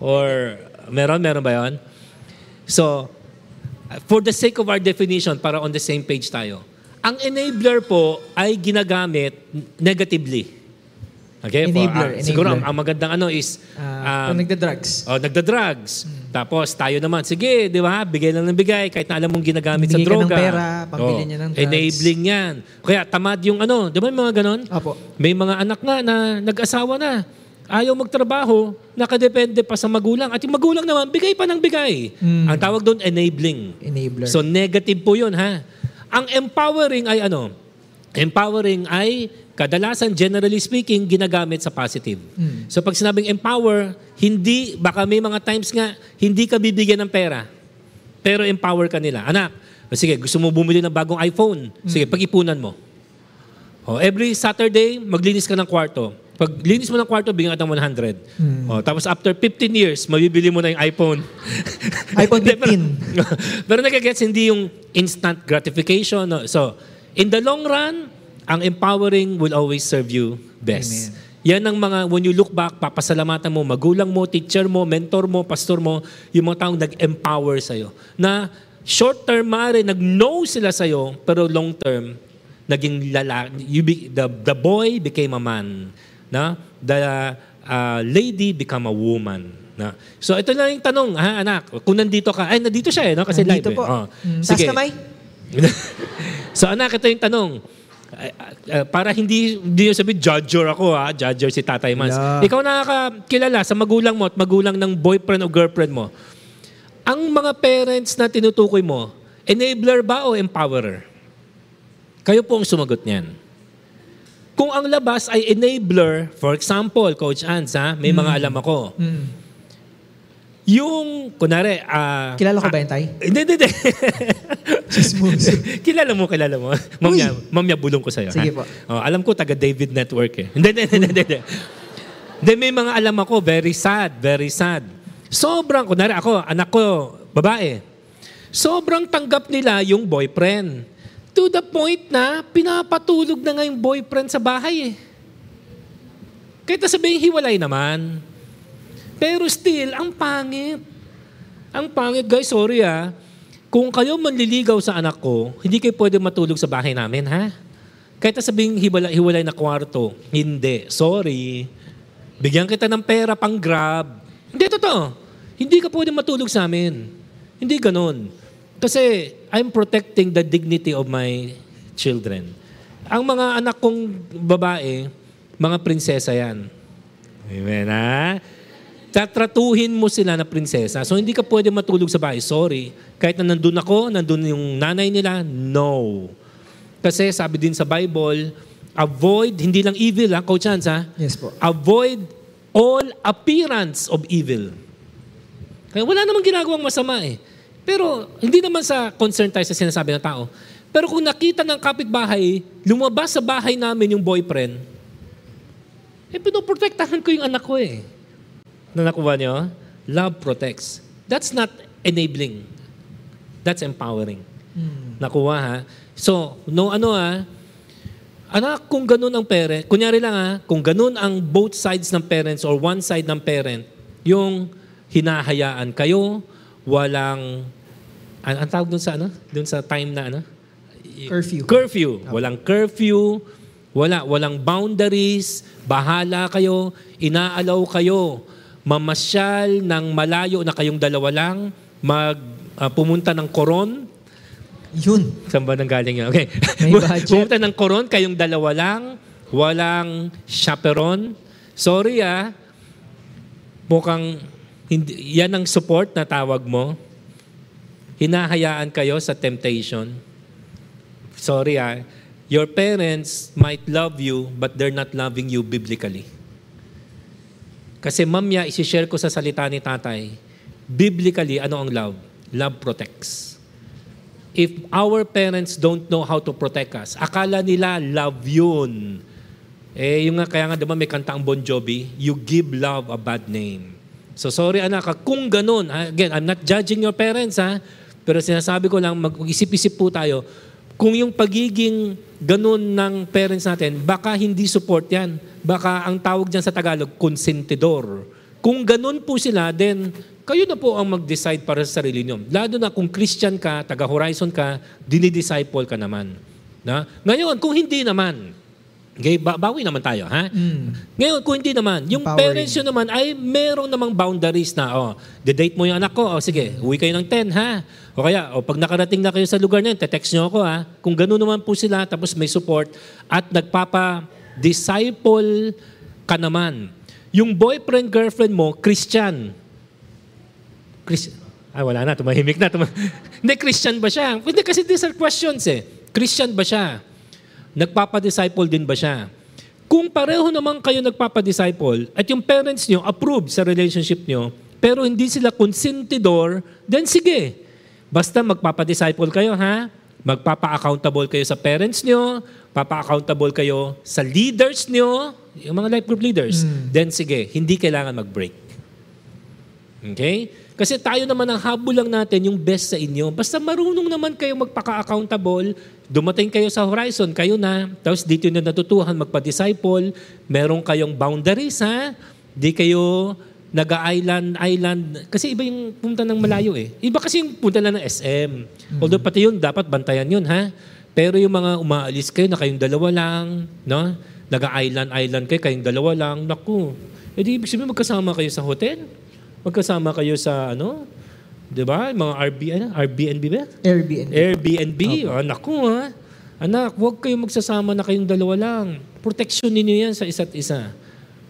Or meron? Meron ba yon? So, uh, for the sake of our definition, para on the same page tayo, ang enabler po ay ginagamit negatively. Okay? For, Enabler, ah, Siguro ang, enabler. ang magandang ano is, um, kung nagda-drugs. Oh, nagda-drugs. Tapos tayo naman, sige, di ba? Bigay lang ng bigay kahit na alam mong ginagamit sa Bigay ng droga. pera, pambili Oh, niya ng drugs. Enabling yan. Kaya tamad yung ano, di ba yung mga ganon? Opo. May mga anak nga na nag-asawa na. ayaw magtrabaho, nakadepende pa sa magulang. At yung magulang naman, bigay pa ng bigay. Mm. Ang tawag doon, enabling. Enabler. So negative po yun ha. Ang empowering ay ano? Empowering ay kadalasan, generally speaking, ginagamit sa positive. Mm. So pag sinabing empower, hindi, baka may mga times nga, hindi ka bibigyan ng pera. Pero empower ka nila. Anak, sige, gusto mo bumili ng bagong iPhone. Sige, pag-ipunan mo. O, every Saturday, maglinis ka ng kwarto. Pag linis mo ng kwarto, bigyan ka ng 100. O, tapos after 15 years, mabibili mo na yung iPhone. iPhone Hindi, pero- 15. pero nagagets, hindi yung instant gratification. no? So, in the long run, ang empowering will always serve you best. Yan ang mga, when you look back, papasalamatan mo, magulang mo, teacher mo, mentor mo, pastor mo, yung mga taong nag-empower sa'yo. Na short term, maaari, nag-no sila sa'yo, pero long term, naging lala, you be, the, the boy became a man. Na? The uh, lady become a woman. Na? So ito lang yung tanong, ha, anak, kung nandito ka, ay, nandito siya eh, no? kasi Nandito live po. eh. Oh. Mm, taas kamay. so anak, ito yung tanong. Uh, uh, para hindi hindi yung sabi judger ako ha, judger si Tatay Mans. Yeah. Ikaw nakakilala sa magulang mo at magulang ng boyfriend o girlfriend mo. Ang mga parents na tinutukoy mo, enabler ba o empowerer? Kayo po ang sumagot niyan. Kung ang labas ay enabler, for example, Coach Ans, ha, may mga alam ako. Mm. Yung, kunwari, ah, Kilala ko ba yan, Tay? hindi, hindi, hindi. Kilala mo, kilala mo. Mamya, mamya bulong ko sa'yo. Sige ha? po. Oh, alam ko, taga David Network eh. Hindi, hindi, hindi, hindi. hindi. Hindi, may mga alam ako, very sad, very sad. Sobrang, kunwari ako, anak ko, babae. Sobrang tanggap nila yung boyfriend. To the point na pinapatulog na nga yung boyfriend sa bahay eh. Kahit na sabihin hiwalay naman. Pero still, ang pangit. Ang pangit, guys, sorry ah. Kung kayo manliligaw sa anak ko, hindi kayo pwede matulog sa bahay namin, ha? Kahit na sabing hiwalay, hiwalay na kwarto, hindi. Sorry. Bigyan kita ng pera pang grab. Hindi, totoo. Hindi ka pwede matulog sa amin. Hindi ganun. Kasi I'm protecting the dignity of my children. Ang mga anak kong babae, mga prinsesa yan. Amen, ha? Tatratuhin mo sila na prinsesa. So hindi ka pwede matulog sa bahay. Sorry. Kahit na nandun ako, nandun yung nanay nila, no. Kasi sabi din sa Bible, avoid, hindi lang evil ha, Coach Hans ha? Yes po. Avoid all appearance of evil. Kaya wala namang ginagawang masama eh. Pero hindi naman sa concern tayo sa sinasabi ng tao. Pero kung nakita ng kapitbahay, lumabas sa bahay namin yung boyfriend, eh pinoprotektahan ko yung anak ko eh. Na nakuha niyo? Love protects. That's not enabling. That's empowering. Nakuha ha? So, no ano ha, anak, kung ganun ang parent, kunyari lang ha, kung ganun ang both sides ng parents or one side ng parent, yung hinahayaan kayo, walang, an ang tawag dun sa ano? Dun sa time na ano? Curfew. Curfew. Walang curfew. Wala, walang boundaries. Bahala kayo. Inaalaw kayo. Mamasyal ng malayo na kayong dalawa lang. Mag, ah, pumunta ng koron. Yun. Saan ba nang galing yun? Okay. Pumunta ng koron, kayong dalawa lang. Walang chaperon. Sorry ah. Mukhang hindi, yan ang support na tawag mo. Hinahayaan kayo sa temptation. Sorry ah. Your parents might love you, but they're not loving you biblically. Kasi mamya, isi-share ko sa salita ni tatay, biblically, ano ang love? Love protects. If our parents don't know how to protect us, akala nila love yun. Eh, yung nga, kaya nga diba may kanta ang Bon Jovi, you give love a bad name. So sorry anak, kung ganun, again, I'm not judging your parents ha, pero sinasabi ko lang, mag-isip-isip po tayo, kung yung pagiging ganun ng parents natin, baka hindi support yan. Baka ang tawag dyan sa Tagalog, konsentidor. Kung ganun po sila, then kayo na po ang mag-decide para sa sarili nyo. Lalo na kung Christian ka, taga-horizon ka, dinidisciple ka naman. Na? Ngayon, kung hindi naman, okay, ba- bawi naman tayo, ha? Ngayon, kung hindi naman, yung Empowering. parents nyo naman ay merong namang boundaries na, oh, date mo yung anak ko, oh, sige, uwi kayo ng 10, ha? O kaya, oh, pag nakarating na kayo sa lugar na yun, te-text nyo ako, ha? Kung gano'n naman po sila, tapos may support, at nagpapa-disciple ka naman. Yung boyfriend, girlfriend mo, Christian. Chris, ah, wala na, tumahimik na. Tuma- Hindi, Christian ba siya? Hindi, kasi these are questions eh. Christian ba siya? Nagpapadisciple din ba siya? Kung pareho naman kayo nagpapadisciple at yung parents nyo approve sa relationship nyo, pero hindi sila consentidor, then sige. Basta magpapadisciple kayo, ha? Magpapa-accountable kayo sa parents nyo, papa-accountable kayo sa leaders nyo, yung mga life group leaders, then sige, hindi kailangan mag-break. Okay? Kasi tayo naman ang habol lang natin yung best sa inyo. Basta marunong naman kayo magpaka-accountable, dumating kayo sa horizon, kayo na, tapos dito na natutuhan magpa-disciple, meron kayong boundaries ha, di kayo nag-island, island. Kasi iba yung punta ng malayo eh. Iba kasi yung punta lang ng SM. Although pati yun, dapat bantayan yun ha. Pero yung mga umaalis kayo na kayong dalawa lang, no? Nag-island, island kayo, kayong dalawa lang, naku. E di ibig sabihin magkasama kayo sa hotel? Magkasama kayo sa ano? 'Di ba? Mga RB ano? Airbnb ba? Airbnb. Airbnb. Oh, naku ha. Anak, huwag kayong magsasama na kayong dalawa lang. Protection ninyo yan sa isa't isa.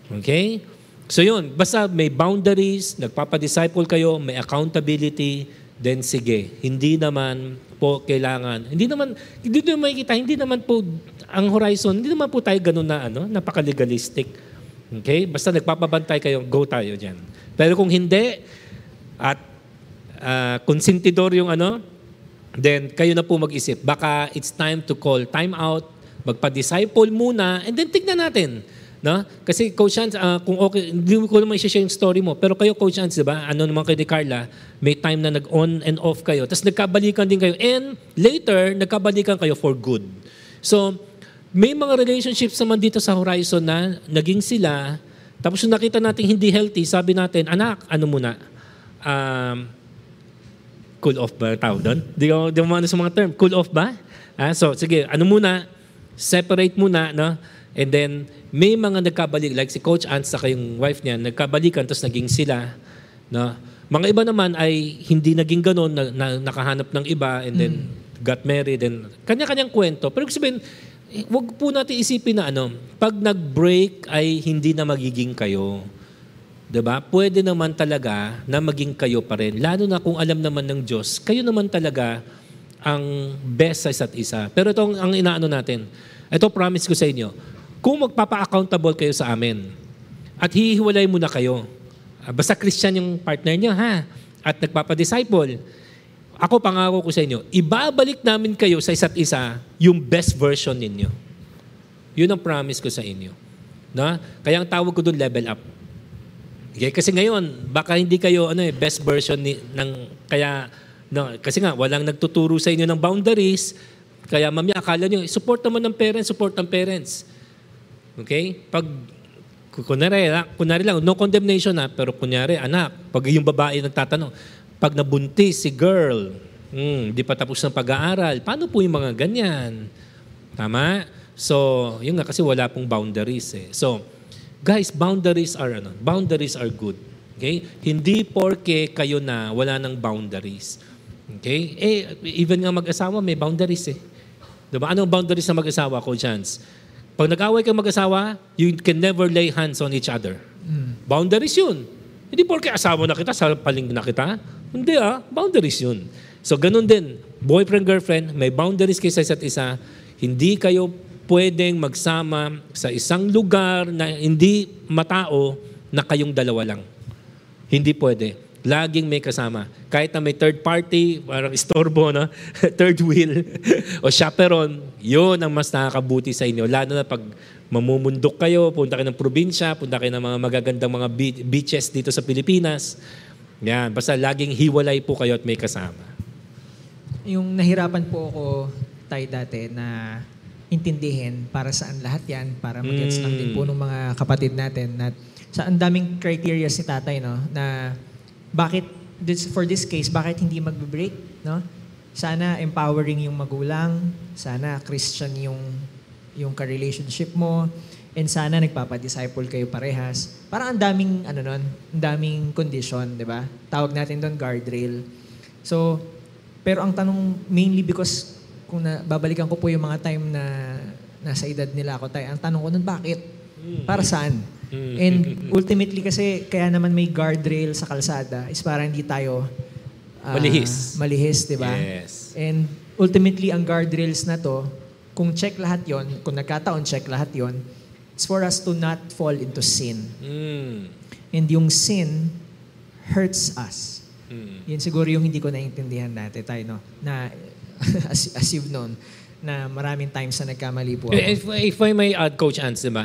Okay? So yun, basta may boundaries, nagpapadisciple kayo, may accountability, then sige. Hindi naman po kailangan. Hindi naman, hindi naman makikita, hindi naman po ang horizon, hindi naman po tayo ganun na ano, napaka-legalistic. Okay? Basta nagpapabantay kayo, go tayo dyan. Pero kung hindi, at uh, konsentidor yung ano, then kayo na po mag-isip. Baka it's time to call time out, magpa-disciple muna, and then tignan natin. No? Kasi Coach Hans, uh, kung okay, hindi ko naman i-share yung story mo, pero kayo Coach Hans, di ba? Ano naman kayo ni Carla, may time na nag-on and off kayo, tapos nagkabalikan din kayo, and later, nagkabalikan kayo for good. So, may mga relationships naman dito sa horizon na naging sila, tapos yung nakita natin hindi healthy, sabi natin, anak, ano muna, um, cool off ba tawag doon? Di ko, di ano sa mga term. Cool off ba? Ah, so, sige, ano muna, separate muna, no? And then, may mga nagkabalik, like si Coach Ant sa yung wife niya, nagkabalikan, tapos naging sila, no? Mga iba naman ay hindi naging ganon, na, na, nakahanap ng iba, and then got married, and kanya-kanyang kwento. Pero sabihin, wag po natin isipin na ano, pag nag-break ay hindi na magiging kayo. 'Di ba? Pwede naman talaga na maging kayo pa rin. Lalo na kung alam naman ng Diyos, kayo naman talaga ang best sa isa't isa. Pero ito ang, ang inaano natin. Ito promise ko sa inyo. Kung magpapa-accountable kayo sa amin at hihiwalay muna kayo, ah, basta Christian yung partner niyo ha, at nagpapa-disciple, ako pangako ko sa inyo, ibabalik namin kayo sa isa't isa yung best version ninyo. Yun ang promise ko sa inyo. Na? Kaya ang tawag ko doon level up. Okay? Kasi ngayon, baka hindi kayo ano eh, best version ni, ng kaya no, kasi nga walang nagtuturo sa inyo ng boundaries. Kaya mami akala niyo support naman ng parents, support ng parents. Okay? Pag kunwari, kunwari lang, no condemnation na, pero kunyari, anak, pag yung babae nagtatanong, pag nabuntis si girl, hmm, di pa tapos ng pag-aaral, paano po yung mga ganyan? Tama? So, yun nga kasi wala pong boundaries eh. So, guys, boundaries are ano, boundaries are good. Okay? Hindi porke kayo na wala ng boundaries. Okay? Eh, even nga mag-asawa, may boundaries eh. Diba? Anong boundaries na mag-asawa ko, Chance? Pag nag-away kayo mag-asawa, you can never lay hands on each other. Boundaries yun. Hindi porke asawa na kita, sa paling na kita. Hindi ah, boundaries yun. So ganun din, boyfriend, girlfriend, may boundaries kayo sa isa't isa. Hindi kayo pwedeng magsama sa isang lugar na hindi matao na kayong dalawa lang. Hindi pwede. Laging may kasama. Kahit na may third party, parang istorbo, no? third wheel, o chaperon, yun ang mas nakakabuti sa inyo. Lalo na pag mamumundok kayo, punta kayo ng probinsya, punta kayo ng mga magagandang mga be- beaches dito sa Pilipinas. Yan, basta laging hiwalay po kayo at may kasama. Yung nahirapan po ako tayo dati na intindihin para saan lahat yan, para mag-gets lang din po ng mga kapatid natin na sa ang daming criteria si tatay, no, na bakit, this, for this case, bakit hindi magbe-break, no? Sana empowering yung magulang, sana Christian yung yung ka-relationship mo, and sana nagpapa-disciple kayo parehas. Parang ang daming, ano nun, ang daming condition, di ba? Tawag natin doon guardrail. So, pero ang tanong, mainly because kung na, babalikan ko po yung mga time na nasa edad nila ako tayo, ang tanong ko nun, bakit? Para saan? And ultimately kasi, kaya naman may guardrail sa kalsada is para hindi tayo ah, Malihis. Malihis, di ba? Yes. And ultimately, ang guardrails na to, kung check lahat yon, kung nagkataon check lahat yon, it's for us to not fall into sin. Mm. And yung sin hurts us. Mm. Yan siguro yung hindi ko naintindihan dati tayo, no? Na, as, as you've known, na maraming times na nagkamali po ako. If, if I may add, Coach Ants, di ba?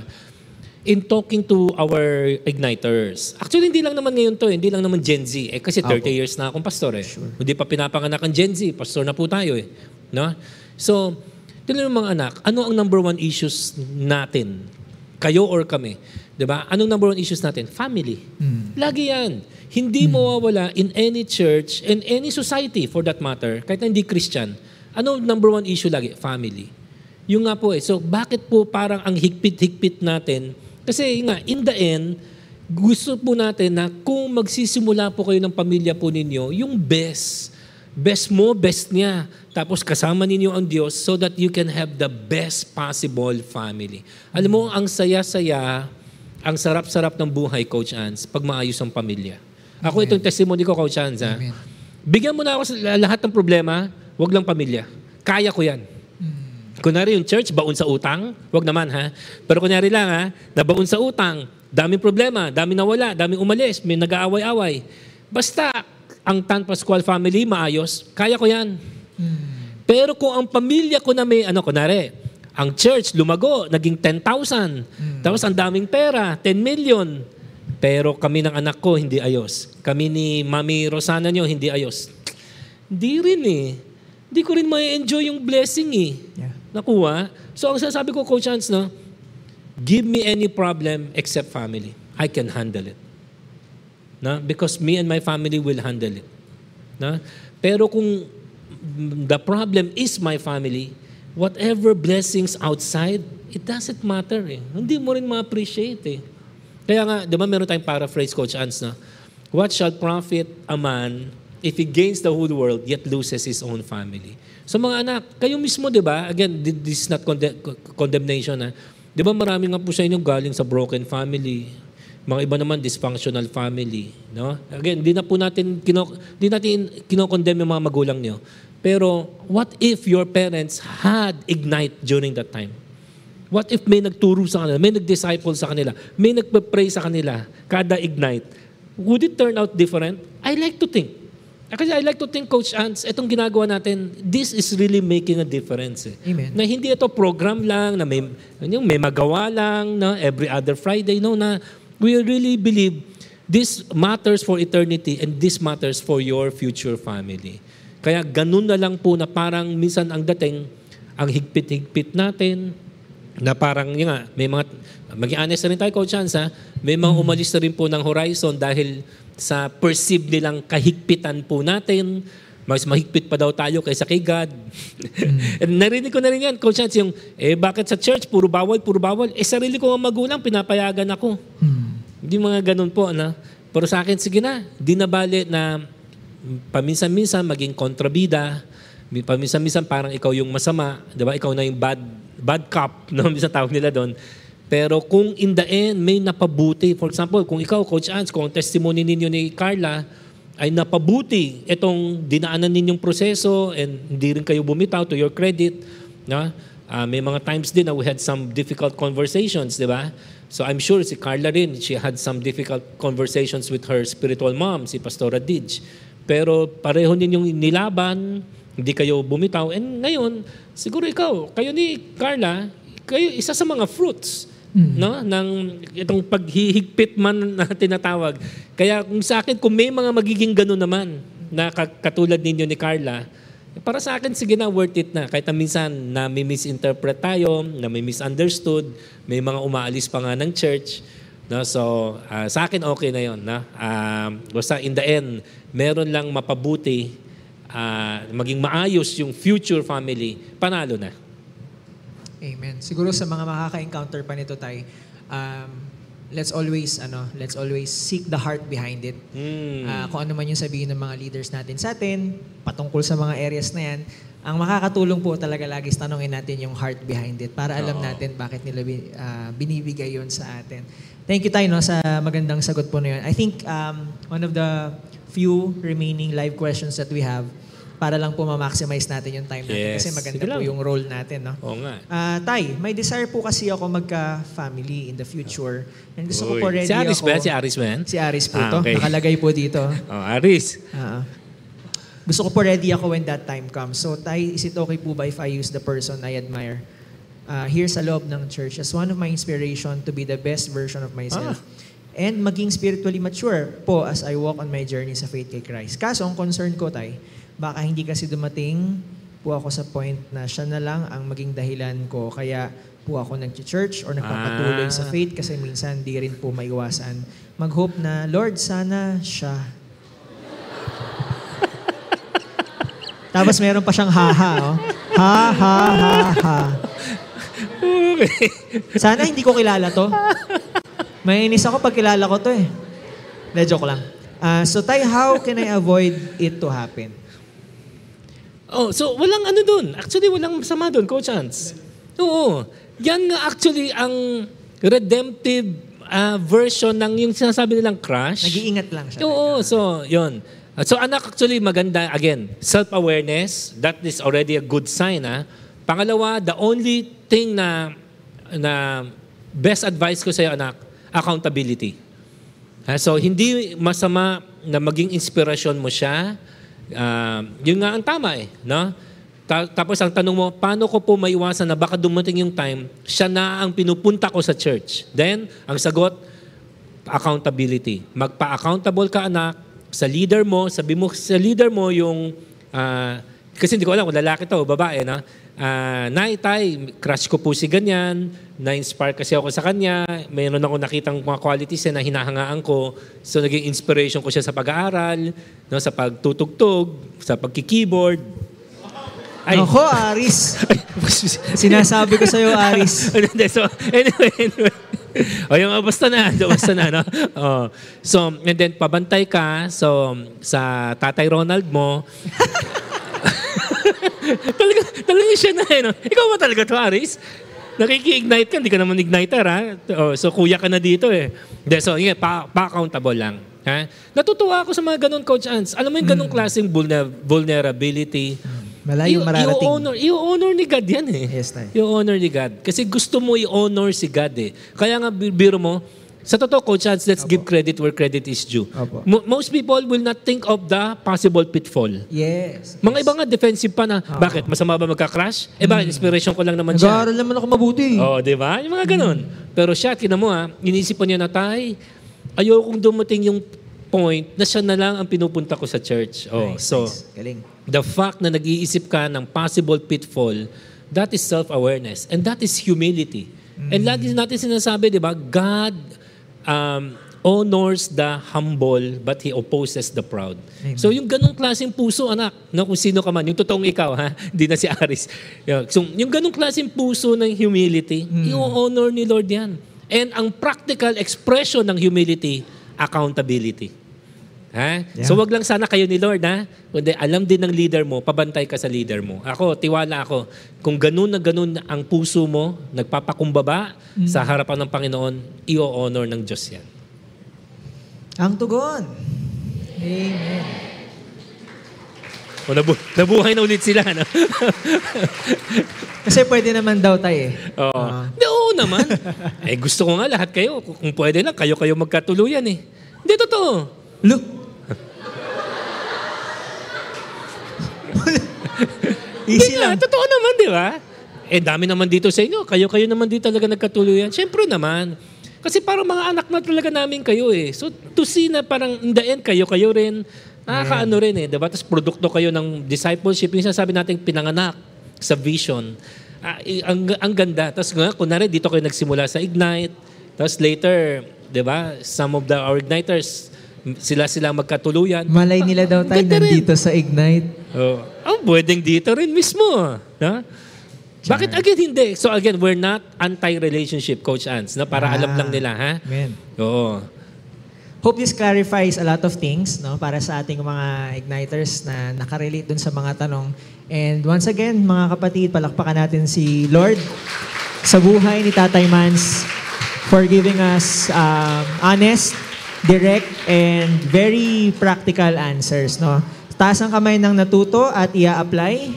In talking to our igniters, actually hindi lang naman ngayon to, eh, hindi lang naman Gen Z. Eh, kasi 30 Opo. years na akong pastor eh. Hindi pa pinapanganak ang Gen Z, pastor na po tayo eh. No? So, tingnan mo mga anak, ano ang number one issues natin? Kayo or kami? Di ba? Anong number one issues natin? Family. Lagi yan. Hindi mawawala in any church, in any society for that matter, kahit na hindi Christian. Ano number one issue lagi? Family. Yung nga po eh. So, bakit po parang ang higpit-higpit natin? Kasi nga, in the end, gusto po natin na kung magsisimula po kayo ng pamilya po ninyo, yung best. Best mo, best niya. Tapos kasama ninyo ang Diyos so that you can have the best possible family. Alam mo, ang saya-saya, ang sarap-sarap ng buhay, Coach Ans, pag maayos ang pamilya. Ako itong testimony ko, Coach Ans. ha? Amen. Bigyan mo na ako sa lahat ng problema, wag lang pamilya. Kaya ko yan. Kunwari yung church, baon sa utang, wag naman ha. Pero kunyari lang ha, nabaon sa utang, daming problema, daming nawala, daming umalis, may nag-aaway-away. Basta, ang Tan Pascual family, maayos, kaya ko yan. Pero kung ang pamilya ko na may, ano, kunwari, ang church, lumago, naging 10,000. Tapos ang daming pera, 10 million. Pero kami ng anak ko, hindi ayos. Kami ni Mami Rosana nyo, hindi ayos. Hindi rin eh. Hindi ko rin may enjoy yung blessing eh. Yeah. Nakuha. So ang sasabi ko, Coach Hans, no, give me any problem except family. I can handle it. Na? Because me and my family will handle it. Na? Pero kung the problem is my family, whatever blessings outside, it doesn't matter eh. Hindi mo rin ma-appreciate eh. Kaya nga, di ba meron tayong paraphrase, Coach Hans, na, What shall profit a man if he gains the whole world yet loses his own family? So mga anak, kayo mismo, di ba? Again, this is not conde- condemnation. Ha? Di ba marami nga po sa inyo galing sa broken family, mga iba naman dysfunctional family, no? Again, di na po natin kino di natin kino-condemn yung mga magulang niyo. Pero what if your parents had ignite during that time? What if may nagturo sa kanila, may nag-disciple sa kanila, may nagpe-pray sa kanila, kada ignite? Would it turn out different? I like to think. Kasi I like to think, Coach Ants, itong ginagawa natin, this is really making a difference. Eh. Amen. Na hindi ito program lang, na may, yung may magawa lang, na every other Friday, no, na we really believe this matters for eternity and this matters for your future family. Kaya ganun na lang po na parang minsan ang dating, ang higpit-higpit natin, na parang, yun nga, may mga, maging honest na rin tayo, Coach Hans, ha? may mga umalis na rin po ng horizon dahil sa perceive nilang kahigpitan po natin, mas mahigpit pa daw tayo kaysa kay God. And narinig ko na rin yan, Coach Hans, yung, eh bakit sa church, puro bawal, puro bawal. Eh sarili ko ang magulang, pinapayagan ako. Hindi mga ganun po, na. Pero sa akin, sige na, di na bali na paminsan-minsan maging kontrabida, paminsan-minsan parang ikaw yung masama, di ba? Ikaw na yung bad, bad cop, no? minsan tawag nila doon. Pero kung in the end, may napabuti. For example, kung ikaw, Coach Ans, kung ang testimony ninyo ni Carla ay napabuti itong dinaanan ninyong proseso and hindi rin kayo bumitaw to your credit, no? Ah, may mga times din na we had some difficult conversations, di ba? So I'm sure si Carla rin, she had some difficult conversations with her spiritual mom, si Pastora Didge. Pero pareho ninyong nilaban, hindi kayo bumitaw. And ngayon, siguro ikaw, kayo ni Carla, kayo isa sa mga fruits no ng itong paghihigpit man na tinatawag. Kaya kung sa akin kung may mga magiging gano'n naman na ka- katulad ninyo ni Carla, para sa akin sige na worth it na kahit minsan na may misinterpret tayo, na may misunderstood, may mga umaalis pa nga ng church. No, so ah, sa akin okay na 'yon, na. Um, basta in the end, meron lang mapabuti ah, maging maayos yung future family, panalo na. Amen. Siguro sa mga makaka-encounter pa nito tay, um, let's always ano, let's always seek the heart behind it. Mm. Ah, kung ano man yung sabihin ng mga leaders natin sa atin, patungkol sa mga areas na yan, Ang makakatulong po talaga lagi is tanongin natin yung heart behind it para alam natin bakit nila bi- ah, binibigay yon sa atin. Thank you tayo no, sa magandang sagot po na yun. I think um, one of the few remaining live questions that we have para lang po ma-maximize natin yung time natin Yes. kasi maganda Sige po lang. yung role natin. No? Oo nga. Ah, tay, may desire po kasi ako magka-family in the future. And gusto ko Uy. po ready si Aris ako. ba? Si Aris ba yan? Si Aris po Ah, to. okay. Nakalagay po dito. Oh, Aris. Ah. gusto ko po ready ako when that time comes. So, tay, is it okay po ba if I use the person I admire uh, here sa loob ng church as one of my inspiration to be the best version of myself? And maging spiritually mature po as I walk on my journey sa faith kay Christ. Kaso, ang concern ko, tay, baka hindi kasi dumating po ako sa point na siya na lang ang maging dahilan ko. Kaya po ako nag-church or nagpapatuloy Ah. sa faith kasi minsan di rin po maiwasan. Mag-hope na, Lord, sana siya. Tapos meron pa siyang haha, oh. Ha, ha, ha, ha. Sana hindi ko kilala to. Mainis ako pag kilala ko to eh. De, joke lang. Ah, so, Tay, how can I avoid it to happen? Oh, so walang ano doon. Actually, walang masama doon, Coach Hans. Oo. Yan nga actually ang redemptive ah, version ng yung sinasabi nilang crush. Nag-iingat lang siya. Oo, so yun. Uh, So anak actually maganda again, self-awareness, that is already a good sign ha. Pangalawa, the only thing na na best advice ko sa iyo anak, accountability. Ha, so hindi masama na maging inspirasyon mo siya. Ah, yun nga ang tama eh, no? Ta- tapos ang tanong mo, paano ko po maiwasan na baka dumating yung time, siya na ang pinupunta ko sa church. Then, ang sagot, accountability. Magpa-accountable ka anak sa leader mo, sabi mo sa leader mo yung ah, kasi hindi ko alam kung lalaki to o babae na ah, Nay, tay, crush ko po si ganyan, na-inspire kasi ako sa kanya, mayroon ako nakitang mga qualities na hinahangaan ko, so naging inspiration ko siya sa pag-aaral, no, sa pagtutugtog, sa pagki-keyboard. Ay, Ako, Aris. Sinasabi ko sa'yo, Aris. So, anyway, anyway. O yung oh, basta na, basta na, no? Oh. So, and then pabantay ka, so, sa tatay Ronald mo, talaga, talaga siya na, eh, no? Ikaw ba talaga to, Aris? Nakiki-ignite ka, hindi ka naman igniter, ha? Oh, so, kuya ka na dito, eh. Hindi, so, yun, pa, pa-accountable lang. Ha? Natutuwa ako sa mga ganun, Coach Ans. Alam mo yung ganung klaseng vulner- vulnerability. Malayong I- mararating. I-honor, i-honor ni God yan eh. Yes, Tay. I-honor ni God. Kasi gusto mo i-honor si God eh. Kaya nga, bi- biro mo, sa totoo, Coach Hans, let's give credit where credit is due. Mo- most people will not think of the possible pitfall. Yes. Mga iba nga defensive pa na, bakit? Masama ba magka-crash? Eh bakit? Inspiration ko lang naman siya. Nag-aaral naman ako mabuti. Oh, di ba? Yung mga ganun. Pero siya, tinan mo ha, inisip po niya na, tay, ayokong dumating yung point na siya na lang ang pinupunta ko sa church. Oh, Nice, so, nice. Galing. the fact na nag-iisip ka ng possible pitfall, that is self-awareness. And that is humility. And lagi natin sinasabi, di ba, God um, honors the humble, but He opposes the proud. Amen. So yung ganong klaseng puso, anak, na kung sino ka man, yung totoong ikaw, ha? Hindi na si Aris. So yung ganong klaseng puso ng humility, i-honor ni Lord yan. And ang practical expression ng humility, accountability. Ha? Yeah. So wag lang sana kayo ni Lord ha. Kundi alam din ng leader mo, pabantay ka sa leader mo. Ako, tiwala ako. Kung ganun na ganun ang puso mo, nagpapakumbaba sa harapan ng Panginoon, i-honor ng Diyos yan. Ang tugon. Amen. O nabu- nabuhay na ulit sila. No? Kasi pwede naman daw tayo eh. Oo. Hindi, oo naman. eh gusto ko nga lahat kayo. Kung kung pwede lang, kayo-kayo magkatuluyan eh. Hindi, totoo. Look. Easy Hindi lang. Totoo naman, di ba? Eh, dami naman dito sa inyo. Kayo-kayo naman dito talaga nagkatuluyan. Siyempre naman. Kasi parang mga anak na talaga namin kayo eh. So, to see na parang in the end, kayo-kayo rin. Nakakaano rin eh. Diba? Tapos produkto kayo ng discipleship. Yung sabi natin pinanganak sa vision. Ah, ang, ang ganda. Tapos nga, kunwari, dito kayo nagsimula sa Ignite. Tapos later, di ba, some of the our Igniters, sila-sila magkatuluyan. Malay nila daw tayo Ganda rin. nandito sa Ignite. Oh, oh pwedeng dito rin mismo. No? Bakit again hindi? So again, we're not anti-relationship, Coach Ans, na para Ah. alam lang nila, ha? Amen. Oo. Hope this clarifies a lot of things no para sa ating mga igniters na nakarelate dun sa mga tanong. And once again, mga kapatid, palakpakan natin si Lord sa buhay ni Tatay Mans for giving us um, honest, direct, and very practical answers. No? Taas ang kamay ng natuto at ia-apply.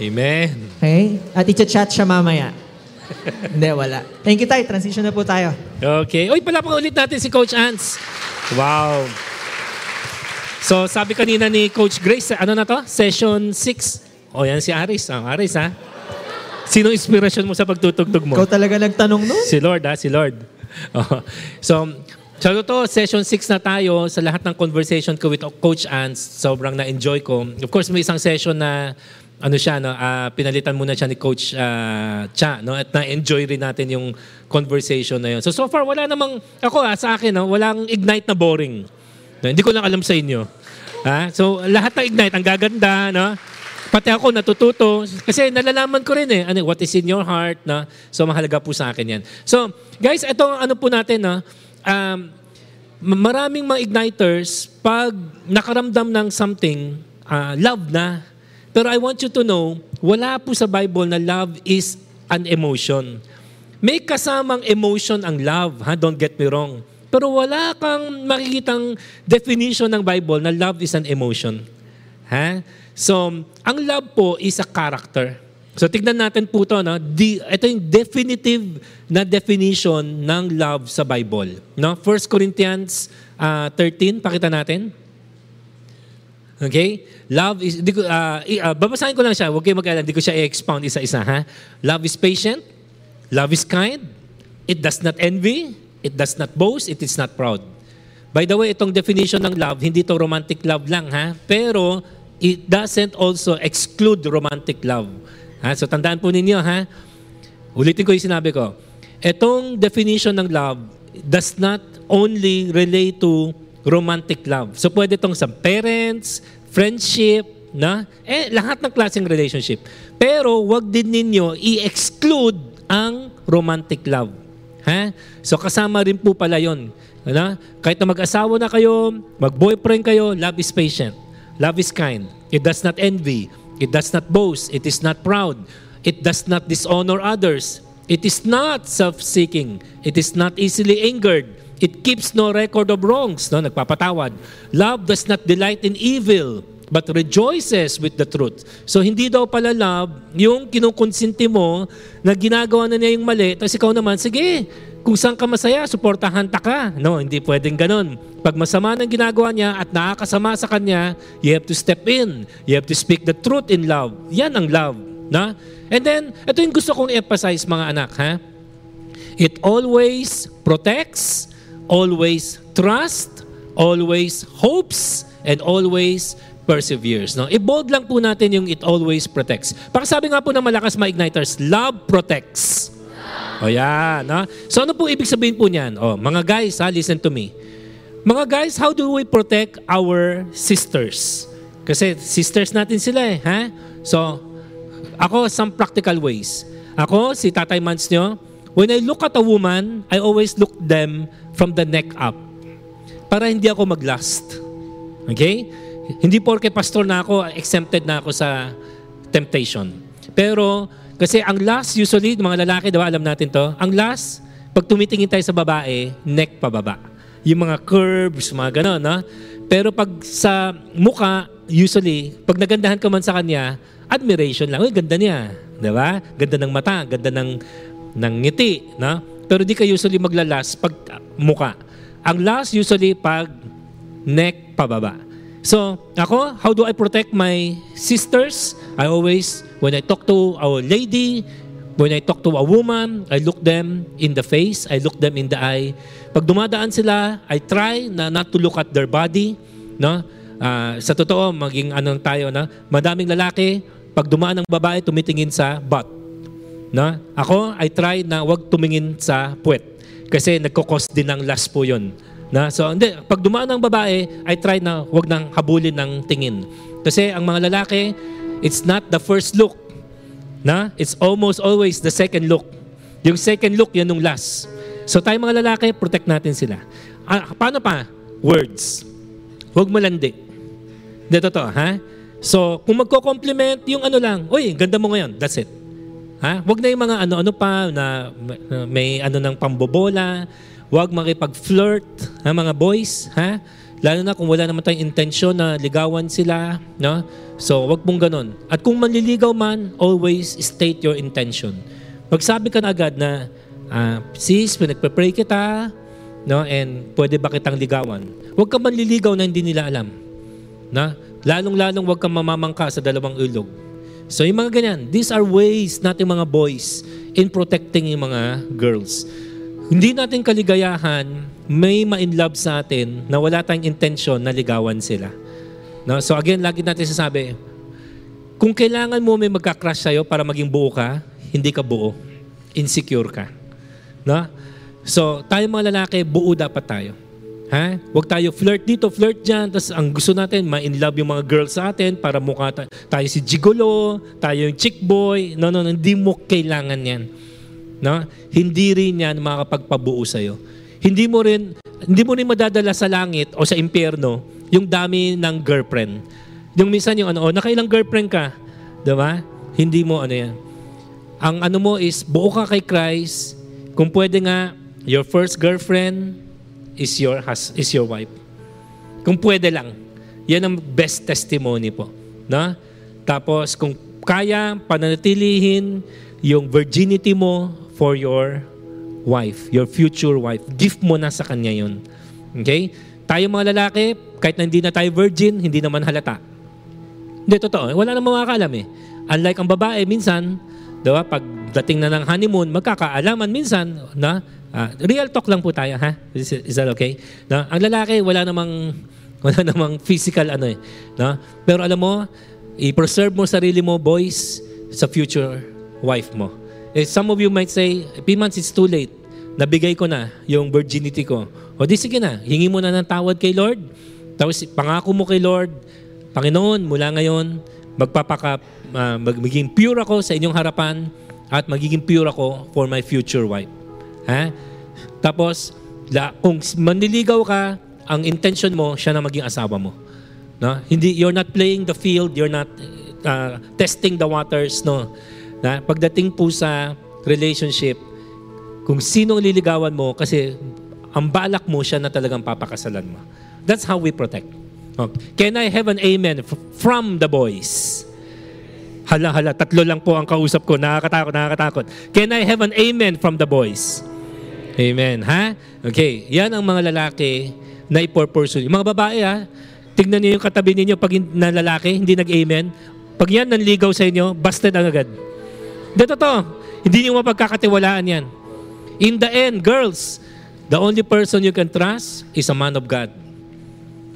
Amen. Okay? At i-chat siya mamaya. Hindi, wala. Thank you, Tay. Transition na po tayo. Okay. Uy, palapakan ulit natin si Coach Ants. Wow. So, sabi kanina ni Coach Grace, ano na to? Session 6. O, yan si Aris. Ah, Aris, ha? Sino inspirasyon mo sa pagtutugtog mo? Ikaw talaga nagtanong nun? Si Lord, ha? Si Lord. Oh. So, sa totoo, session 6 na tayo sa lahat ng conversation ko with Coach Ants. Sobrang na-enjoy ko. Of course, may isang session na ano siya, no, ah, pinalitan muna siya ni Coach ah, Cha, no, at na-enjoy rin natin yung conversation na yun. So, so far, wala namang, ako ah, sa akin, no, walang ignite na boring. No, hindi ko lang alam sa inyo. Ha? So, lahat ng ignite, ang gaganda, no? Pati ako natututo. Kasi nalalaman ko rin eh, ano, what is in your heart, na So, mahalaga po sa akin yan. So, guys, ito ano po natin, no? Um, maraming mga igniters, pag nakaramdam ng something, ah, love na. Pero I want you to know, wala po sa Bible na love is an emotion. May kasamang emotion ang love, ha? don't get me wrong. Pero wala kang makikitang definition ng Bible na love is an emotion. Ha? So, ang love po is a character. So, tignan natin po ito. No? Di, ito yung definitive na definition ng love sa Bible. No? 1 Corinthians ah, 13, pakita natin. Okay? Love is, di ko, i- ah, babasahin ko lang siya. Huwag kayo mag-alala. Di ko siya i-expound isa-isa. Ha? Love is patient. Love is kind. It does not envy. It does not boast. It is not proud. By the way, itong definition ng love, hindi to romantic love lang, ha? Pero, it doesn't also exclude romantic love. Ha? So, tandaan po ninyo, ha? Ulitin ko yung sinabi ko. Itong definition ng love does not only relate to romantic love. So, pwede itong sa parents, friendship, na? Eh, lahat ng klaseng relationship. Pero, wag din ninyo i-exclude ang romantic love. Ha? So kasama rin po pala yon. Ano? Kahit na mag-asawa na kayo, mag-boyfriend kayo, love is patient. Love is kind. It does not envy. It does not boast. It is not proud. It does not dishonor others. It is not self-seeking. It is not easily angered. It keeps no record of wrongs. No? Nagpapatawad. Love does not delight in evil but rejoices with the truth. So hindi daw pala love yung kinukonsinti mo na ginagawa na niya yung mali, tapos ikaw naman, sige, kung saan ka masaya, suportahan ta ka. No, hindi pwedeng ganun. Pag masama ng ginagawa niya at nakakasama sa kanya, you have to step in. You have to speak the truth in love. Yan ang love. Na? And then, ito yung gusto kong emphasize mga anak. Ha? It always protects, always trust, always hopes, and always perseveres. No? I-bold lang po natin yung it always protects. Pakisabi nga po ng malakas mga igniters, love protects. O yan. No? So ano po ibig sabihin po niyan? O, mga guys, ha, listen to me. Mga guys, how do we protect our sisters? Kasi sisters natin sila eh. Ha? So, ako, some practical ways. Ako, si Tatay Mans nyo, when I look at a woman, I always look them from the neck up. Para hindi ako maglast. Okay? Hindi porke pastor na ako, exempted na ako sa temptation. Pero, kasi ang last usually, mga lalaki, diba, alam natin to, ang last, pag tumitingin tayo sa babae, neck pababa. Yung mga curves, mga gano'n, no? Pero pag sa muka, usually, pag nagandahan ka man sa kanya, admiration lang. Uy, ganda niya. Di ba? Ganda ng mata, ganda ng, ng ngiti. No? Pero di ka usually maglalas pag uh, muka. Ang last usually pag neck pababa. So, ako, how do I protect my sisters? I always, when I talk to a lady, when I talk to a woman, I look them in the face, I look them in the eye. Pag dumadaan sila, I try na not to look at their body. No? Ah, sa totoo, maging anong tayo na, madaming lalaki, pag dumaan ng babae, tumitingin sa butt. No? Ako, I try na wag tumingin sa puwet. Kasi nagkukos din ng last po yun. Na, so, hindi, pag dumaan ng babae, I try na wag nang habulin ng tingin. Kasi ang mga lalaki, it's not the first look. Na? It's almost always the second look. Yung second look, yan yung last. So tayo mga lalaki, protect natin sila. Ah, paano pa? Words. Huwag malandi. Hindi, totoo, ha? So, kung magko-compliment, yung ano lang, uy, ganda mo ngayon, that's it. Ha? Huwag na yung mga ano-ano pa na, may ano ng pambobola. Huwag makipag-flirt, ha, mga boys, ha? Lalo na kung wala naman tayong intensyon na ligawan sila, no? So, wag mong ganun. At kung manliligaw man, always state your intention. Magsabi ka na agad na, ah, sis, pinagpe-pray kita, no? And pwede ba kitang ligawan? Huwag ka manliligaw na hindi nila alam. Na? Lalong-lalong huwag kang mamamangka sa dalawang ilog. So yung mga ganyan, these are ways natin mga boys in protecting yung mga girls. Hindi natin kaligayahan, may ma-in love sa atin na wala tayong intention na ligawan sila. No? So again, lagi natin sasabi, kung kailangan mo may magka-crush sa'yo para maging buo ka, hindi ka buo. Insecure ka. No? So, tayo mga lalaki, buo dapat tayo. Ha? Huwag tayo flirt dito, flirt dyan. Tapos ang gusto natin, ma-in love yung mga girls sa atin para mukha ta- tayo si gigolo, tayo yung chick boy. No, no, no, hindi mo kailangan yan. No? Hindi rin yan makakapagpabuo sa'yo. Hindi mo rin, hindi mo rin madadala sa langit o sa impyerno yung dami ng girlfriend. Yung minsan yung ano, oh, nakailang girlfriend ka. Diba? Hindi mo ano yan. Ang ano mo is, buo ka kay Christ. Kung pwede nga, your first girlfriend, is your has, is your wife. Kung pwede lang. Yan ang best testimony po. Na? Tapos kung kaya pananatilihin yung virginity mo for your wife, your future wife. Gift mo na sa kanya yun. Okay? Tayo mga lalaki, kahit na hindi na tayo virgin, hindi naman halata. Hindi, totoo. Wala namang makakaalam eh. Unlike ang babae, minsan, diba, pag dating na ng honeymoon, magkakaalaman minsan na Uh, real talk lang po tayo, ha? Is, is that okay? No? Ang lalaki, wala namang, wala namang physical ano eh. No? Pero alam mo, i-preserve mo sarili mo, boys, sa future wife mo. Eh, some of you might say, three months it's too late. Nabigay ko na yung virginity ko. O di sige na, hingi mo na ng tawad kay Lord. Tapos pangako mo kay Lord, Panginoon, mula ngayon, magpapaka, uh, magiging pure ako sa inyong harapan at magiging pure ako for my future wife. Ha? Tapos, la, kung manliligaw ka, ang intention mo, siya na maging asawa mo. No? Hindi, you're not playing the field, you're not uh, testing the waters. No? Na, pagdating po sa relationship, kung sino liligawan mo, kasi ang balak mo, siya na talagang papakasalan mo. That's how we protect. Okay. Can I have an amen from the boys? Hala, hala, tatlo lang po ang kausap ko. Nakakatakot, nakakatakot. Can I have an amen from the boys? Amen. Ha? Okay. Yan ang mga lalaki na ipopursue. Yung mga babae ha, tignan niyo yung katabi ninyo pag na lalaki, hindi nag-amen. Pag yan nanligaw sa inyo, busted ang agad. Hindi totoo. Hindi niyo mapagkakatiwalaan yan. In the end, girls, the only person you can trust is a man of God.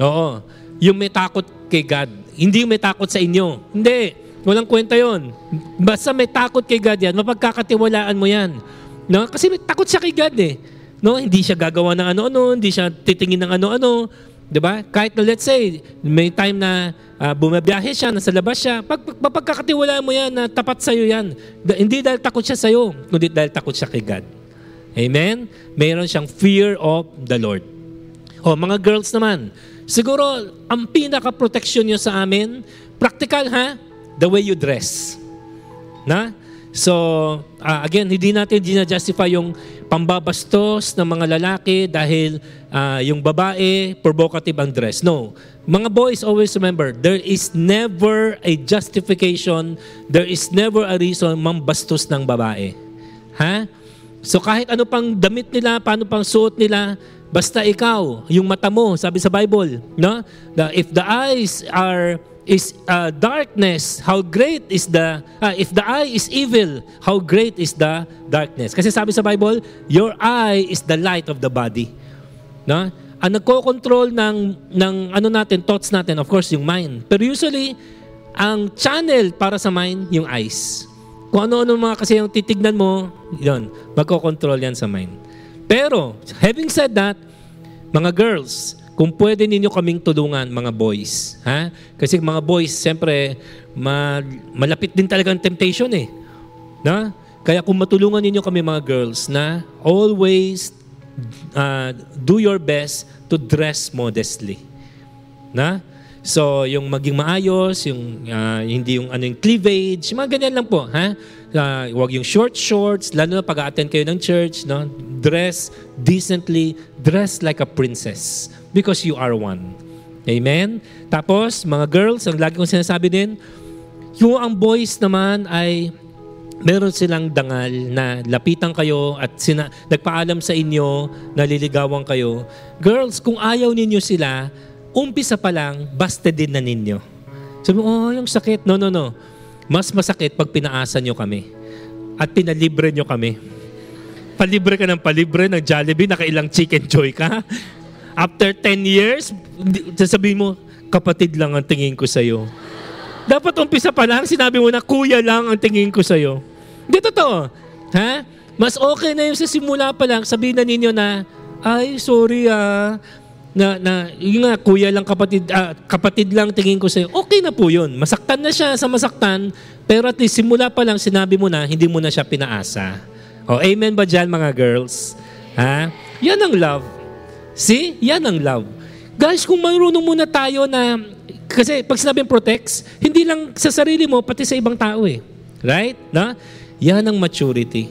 Oo. Yung may takot kay God. Hindi yung may takot sa inyo. Hindi. Walang kwenta yon. Basta may takot kay God yan, mapagkakatiwalaan mo yan. No? Kasi takot siya kay God eh. No? Hindi siya gagawa ng ano-ano, hindi siya titingin ng ano-ano. 'Di ba? Kahit na let's say, may time na uh, bumabiyahe siya, nasa labas siya, pag, pag, pagkakatiwalaan mo yan na tapat sa iyo yan. Da, hindi dahil takot siya sa iyo, kundi dahil takot siya kay God. Amen? Mayroon siyang fear of the Lord. O, mga girls naman, siguro, ang pinaka-protection niyo sa amin, practical ha? The way you dress. Na? So, uh, again, hindi natin ginajustify yung pambabastos ng mga lalaki dahil uh, yung babae, provocative ang dress. No. Mga boys, always remember, there is never a justification, there is never a reason mambastos ng babae. Ha? So kahit ano pang damit nila, paano pang suot nila, basta ikaw, yung mata mo, sabi sa Bible, no? If the eyes are is uh, darkness, how great is the, uh, if the eye is evil, how great is the darkness. Kasi sabi sa Bible, your eye is the light of the body. No? Ang nagko-control ng, ng ano natin, thoughts natin, of course, yung mind. Pero usually, ang channel para sa mind, yung eyes. Kung ano-ano mga kasi yung titignan mo, yun, magko-control yan sa mind. Pero, having said that, mga girls, kung pwede ninyo kaming tulungan, mga boys. Ha? Kasi mga boys, siyempre, ma- malapit din talaga ang temptation eh. Na? Kaya kung matulungan ninyo kami mga girls na always uh, do your best to dress modestly. Na? So, yung maging maayos, yung uh, hindi yung ano yung cleavage, mga ganyan lang po, ha? Uh, wag yung short shorts, lalo na pag-attend kayo ng church, no? Dress decently, dress like a princess because you are one. Amen? Tapos, mga girls, ang lagi kong sinasabi din, yung ang boys naman ay meron silang dangal na lapitan kayo at sina, nagpaalam sa inyo, naliligawan kayo. Girls, kung ayaw ninyo sila, umpisa pa lang, basta din na ninyo. Sabi mo, oh, yung sakit. No, no, no. Mas masakit pag pinaasa nyo kami. At pinalibre nyo kami. Palibre ka ng palibre ng Jollibee, nakailang chicken joy ka. After 10 years, sasabihin mo, kapatid lang ang tingin ko sa'yo. Dapat umpisa pa lang, sinabi mo na, kuya lang ang tingin ko sa'yo. Hindi totoo. Ha? Mas okay na yung sa simula pa lang, sabihin na ninyo na, ay, sorry ah, na, na yung nga, kuya lang kapatid, ah, kapatid lang tingin ko sa'yo, okay na po yun. Masaktan na siya sa masaktan, pero at least simula pa lang sinabi mo na, hindi mo na siya pinaasa. O, amen ba dyan mga girls? Ha? Yan ang love. See? Yan ang love. Guys, kung marunong muna tayo na, kasi pag sinabing protects, hindi lang sa sarili mo, pati sa ibang tao eh. Right? Na? Yan ang maturity.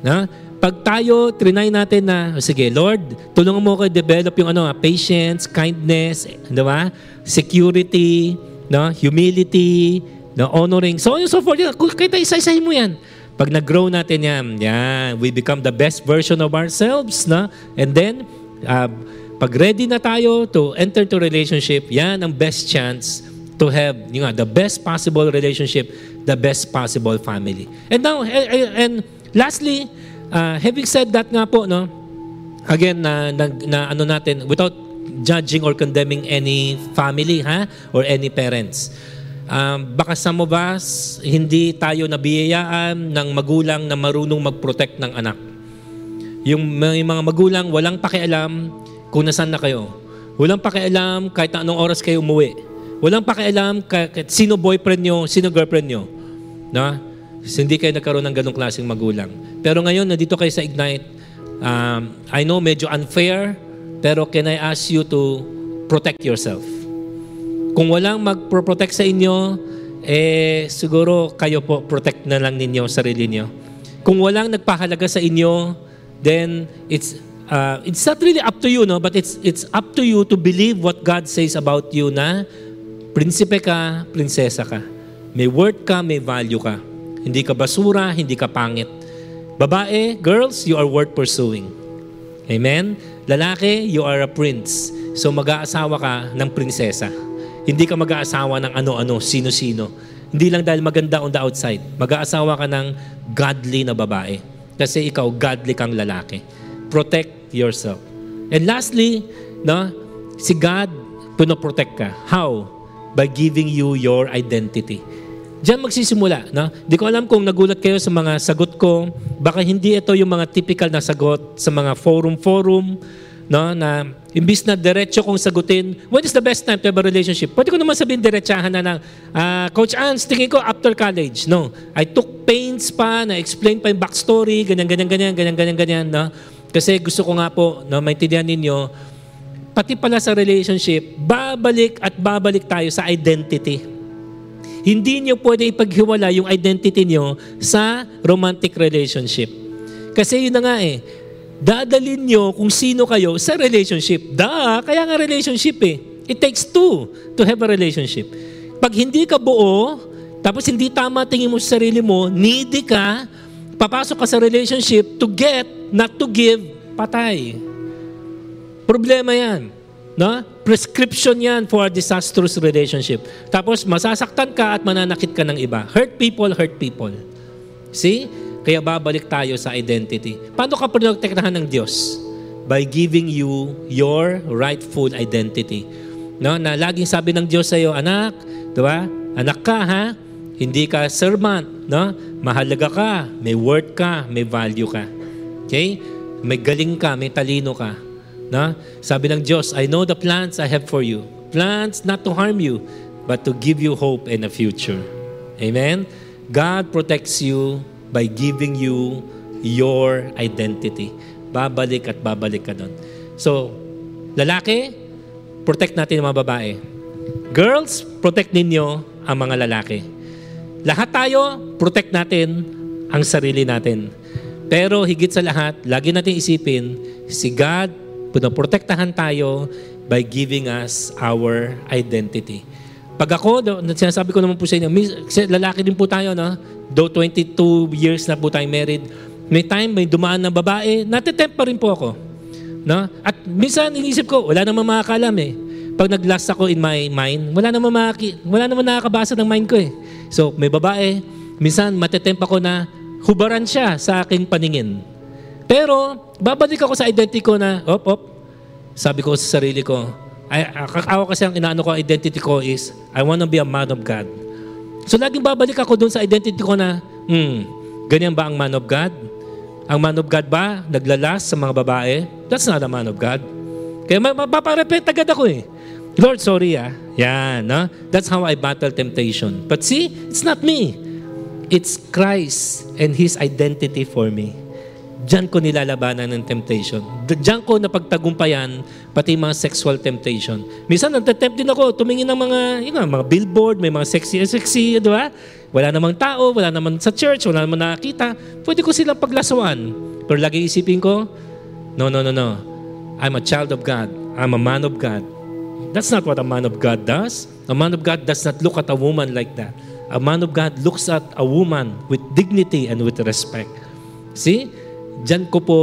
Na? pag tayo, trinay natin na, sige, Lord, tulungan mo ko develop yung ano, patience, kindness, di ba? Security, no? humility, no? honoring, so on and so forth. Kita isa-isahin mo yan. Pag nag-grow natin yan, yan, we become the best version of ourselves, no? And then, uh, pag ready na tayo to enter to relationship, yan ang best chance to have yung, the best possible relationship, the best possible family. And now, and, and lastly, Uh, having said that nga po, no, again, na, na, na ano natin, without judging or condemning any family, ha, or any parents. Um, baka some of us, hindi tayo nabiyayaan ng magulang na marunong mag-protect ng anak. Yung may mga magulang, walang pakialam kung nasan na kayo. Walang pakialam kahit anong oras kayo umuwi. Walang pakialam kahit sino boyfriend nyo, sino girlfriend nyo. So, hindi kayo nagkaroon ng ganong klaseng magulang. Pero ngayon, nandito kayo sa Ignite, um, I know medyo unfair, pero can I ask you to protect yourself? Kung walang mag-protect sa inyo, eh siguro kayo po protect na lang ninyo sarili niyo. Kung walang nagpahalaga sa inyo, then it's uh, it's not really up to you, no? But it's it's up to you to believe what God says about you na prinsipe ka, prinsesa ka. May worth ka, may value ka. Hindi ka basura, hindi ka pangit. Babae, girls, you are worth pursuing. Amen? Lalaki, you are a prince. So mag-aasawa ka ng prinsesa. Hindi ka mag-aasawa ng ano-ano, sino-sino. Hindi lang dahil maganda on the outside. Mag-aasawa ka ng godly na babae. Kasi ikaw, godly kang lalaki. Protect yourself. And lastly, no, si God, puno-protect ka. How? By giving you your identity. Diyan magsisimula. No? Di ko alam kung nagulat kayo sa mga sagot ko. Baka hindi ito yung mga typical na sagot sa mga forum-forum no, na imbis na diretso kong sagutin, when is the best time to have a relationship? Pwede ko naman sabihin diretsahan na ng, uh, Coach Ans, tingin ko after college. No, I took pains pa, na-explain pa yung backstory, ganyan, ganyan, ganyan, ganyan, ganyan, ganyan. No? Kasi gusto ko nga po, no, maintindihan ninyo, pati pala sa relationship, babalik at babalik tayo sa identity. Hindi niyo pwede ipaghiwala yung identity niyo sa romantic relationship. Kasi yun na nga eh, dadalin niyo kung sino kayo sa relationship. Da, kaya nga relationship eh. It takes two to have a relationship. Pag hindi ka buo, tapos hindi tama tingin mo sa sarili mo, needy ka, papasok ka sa relationship to get, not to give, patay. Problema yan. No? Prescription yan for a disastrous relationship. Tapos masasaktan ka at mananakit ka ng iba. Hurt people, hurt people. See? Kaya babalik tayo sa identity. Paano ka protektahan ng Diyos? By giving you your rightful identity. No? Na laging sabi ng Diyos sa iyo, anak, di ba? Anak ka, ha? Hindi ka servant, no? Mahalaga ka, may worth ka, may value ka. Okay? May galing ka, may talino ka. Na? Sabi ng Diyos, I know the plans I have for you. Plans not to harm you, but to give you hope and a future. Amen? God protects you by giving you your identity. babalik at babalik ka doon. So, lalaki, protect natin ang mga babae. Girls, protect ninyo ang mga lalaki. Lahat tayo, protect natin ang sarili natin. Pero higit sa lahat, lagi natin isipin, si God, pinoprotektahan tayo by giving us our identity. Pag ako, sinasabi ko naman po sa inyo, kasi lalaki din po tayo, no? Though 22 years na po tayo married, may time, may dumaan na babae, natitempt pa rin po ako. No? At minsan inisip ko, wala namang makakalam eh. Pag nag-last ako in my mind, wala namang, makaki- wala namang nakakabasa ng mind ko eh. So, may babae, minsan matitempt ako na hubaran siya sa aking paningin. Pero, babalik ako sa identity ko na, op, op, sabi ko sa sarili ko, ay, ako kasi ang inaano ko, identity ko is, I want to be a man of God. So laging babalik ako doon sa identity ko na, hmm, ganyan ba ang man of God? Ang man of God ba, naglalas sa mga babae? That's not a man of God. Kaya mapaparepent agad ako eh. Lord, sorry ah. Yan, no? That's how I battle temptation. But see, it's not me. It's Christ and His identity for me. Diyan ko nilalabanan ng temptation. Diyan ko napagtagumpayan pati mga sexual temptation. Minsan nagtatempt din ako tumingin ng mga, yun nga, mga billboard, may mga sexy sexy, di ba? Wala namang tao, wala naman sa church, wala namang nakakita. Pwede ko silang paglasuan. Pero lagi isipin ko, no, no, no, no. I'm a child of God. I'm a man of God. That's not what a man of God does. A man of God does not look at a woman like that. A man of God looks at a woman with dignity and with respect. See? Diyan ko po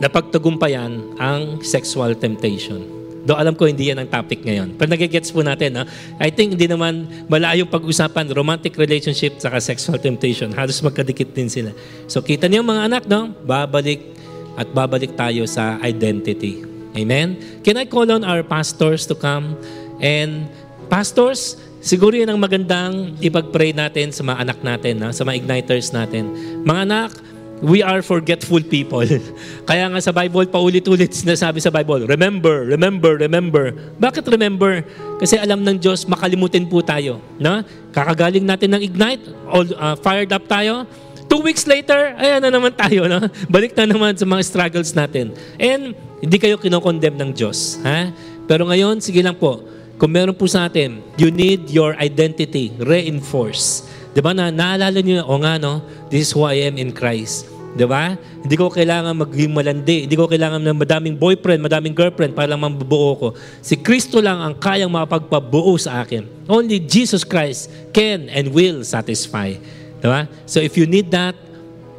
napagtagumpayan ang sexual temptation. Do alam ko hindi yan ang topic ngayon. Pero nagigets po natin, no? I think hindi naman malayong pag-usapan romantic relationship sa sexual temptation. Halos magkadikit din sila. So kita niyo mga anak, no? Babalik at babalik tayo sa identity. Amen? Can I call on our pastors to come? And pastors, siguro yan ang magandang ipag-pray natin sa mga anak natin, no? sa mga igniters natin. Mga anak, we are forgetful people. Kaya nga sa Bible, paulit-ulit sinasabi sa Bible, remember, remember, remember. Bakit remember? Kasi alam ng Diyos, makalimutin po tayo. No? Kakagaling natin ng Ignite, all, uh, fired up tayo, Two weeks later, ayan na naman tayo. No? Balik na naman sa mga struggles natin. And hindi kayo kinokondemn ng Diyos. Ha? Pero ngayon, sige lang po. Kung meron po sa atin, you need your identity reinforced. Di ba na naalala niyo, o nga no, this is who I am in Christ. Di ba? Hindi ko kailangan maging malandi. Hindi ko kailangan ng madaming boyfriend, madaming girlfriend para lang mabubuo ko. Si Kristo lang ang kayang makapagpabuo sa akin. Only Jesus Christ can and will satisfy. Diba? So if you need that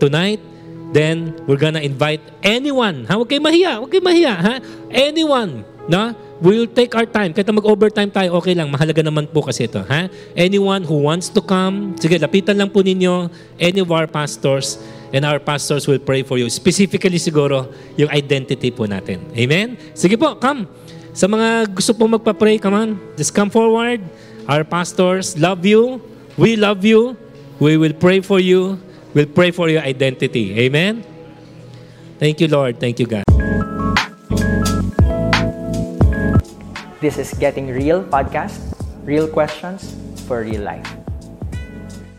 tonight, then we're gonna invite anyone. Ha? Huwag kayo mahiya. Huwag kayo mahiya. Ha? Anyone. No? We'll take our time. Kahit mag-overtime tayo, okay lang. Mahalaga naman po kasi ito. Ha? Anyone who wants to come, sige, lapitan lang po ninyo any of our pastors and our pastors will pray for you. Specifically siguro, yung identity po natin. Amen? Sige po, come. Sa mga gusto po magpa-pray, come on. Just come forward. Our pastors love you. We love you. We will pray for you. We'll pray for your identity. Amen? Thank you, Lord. Thank you, God. This is Getting Real podcast, real questions for real life.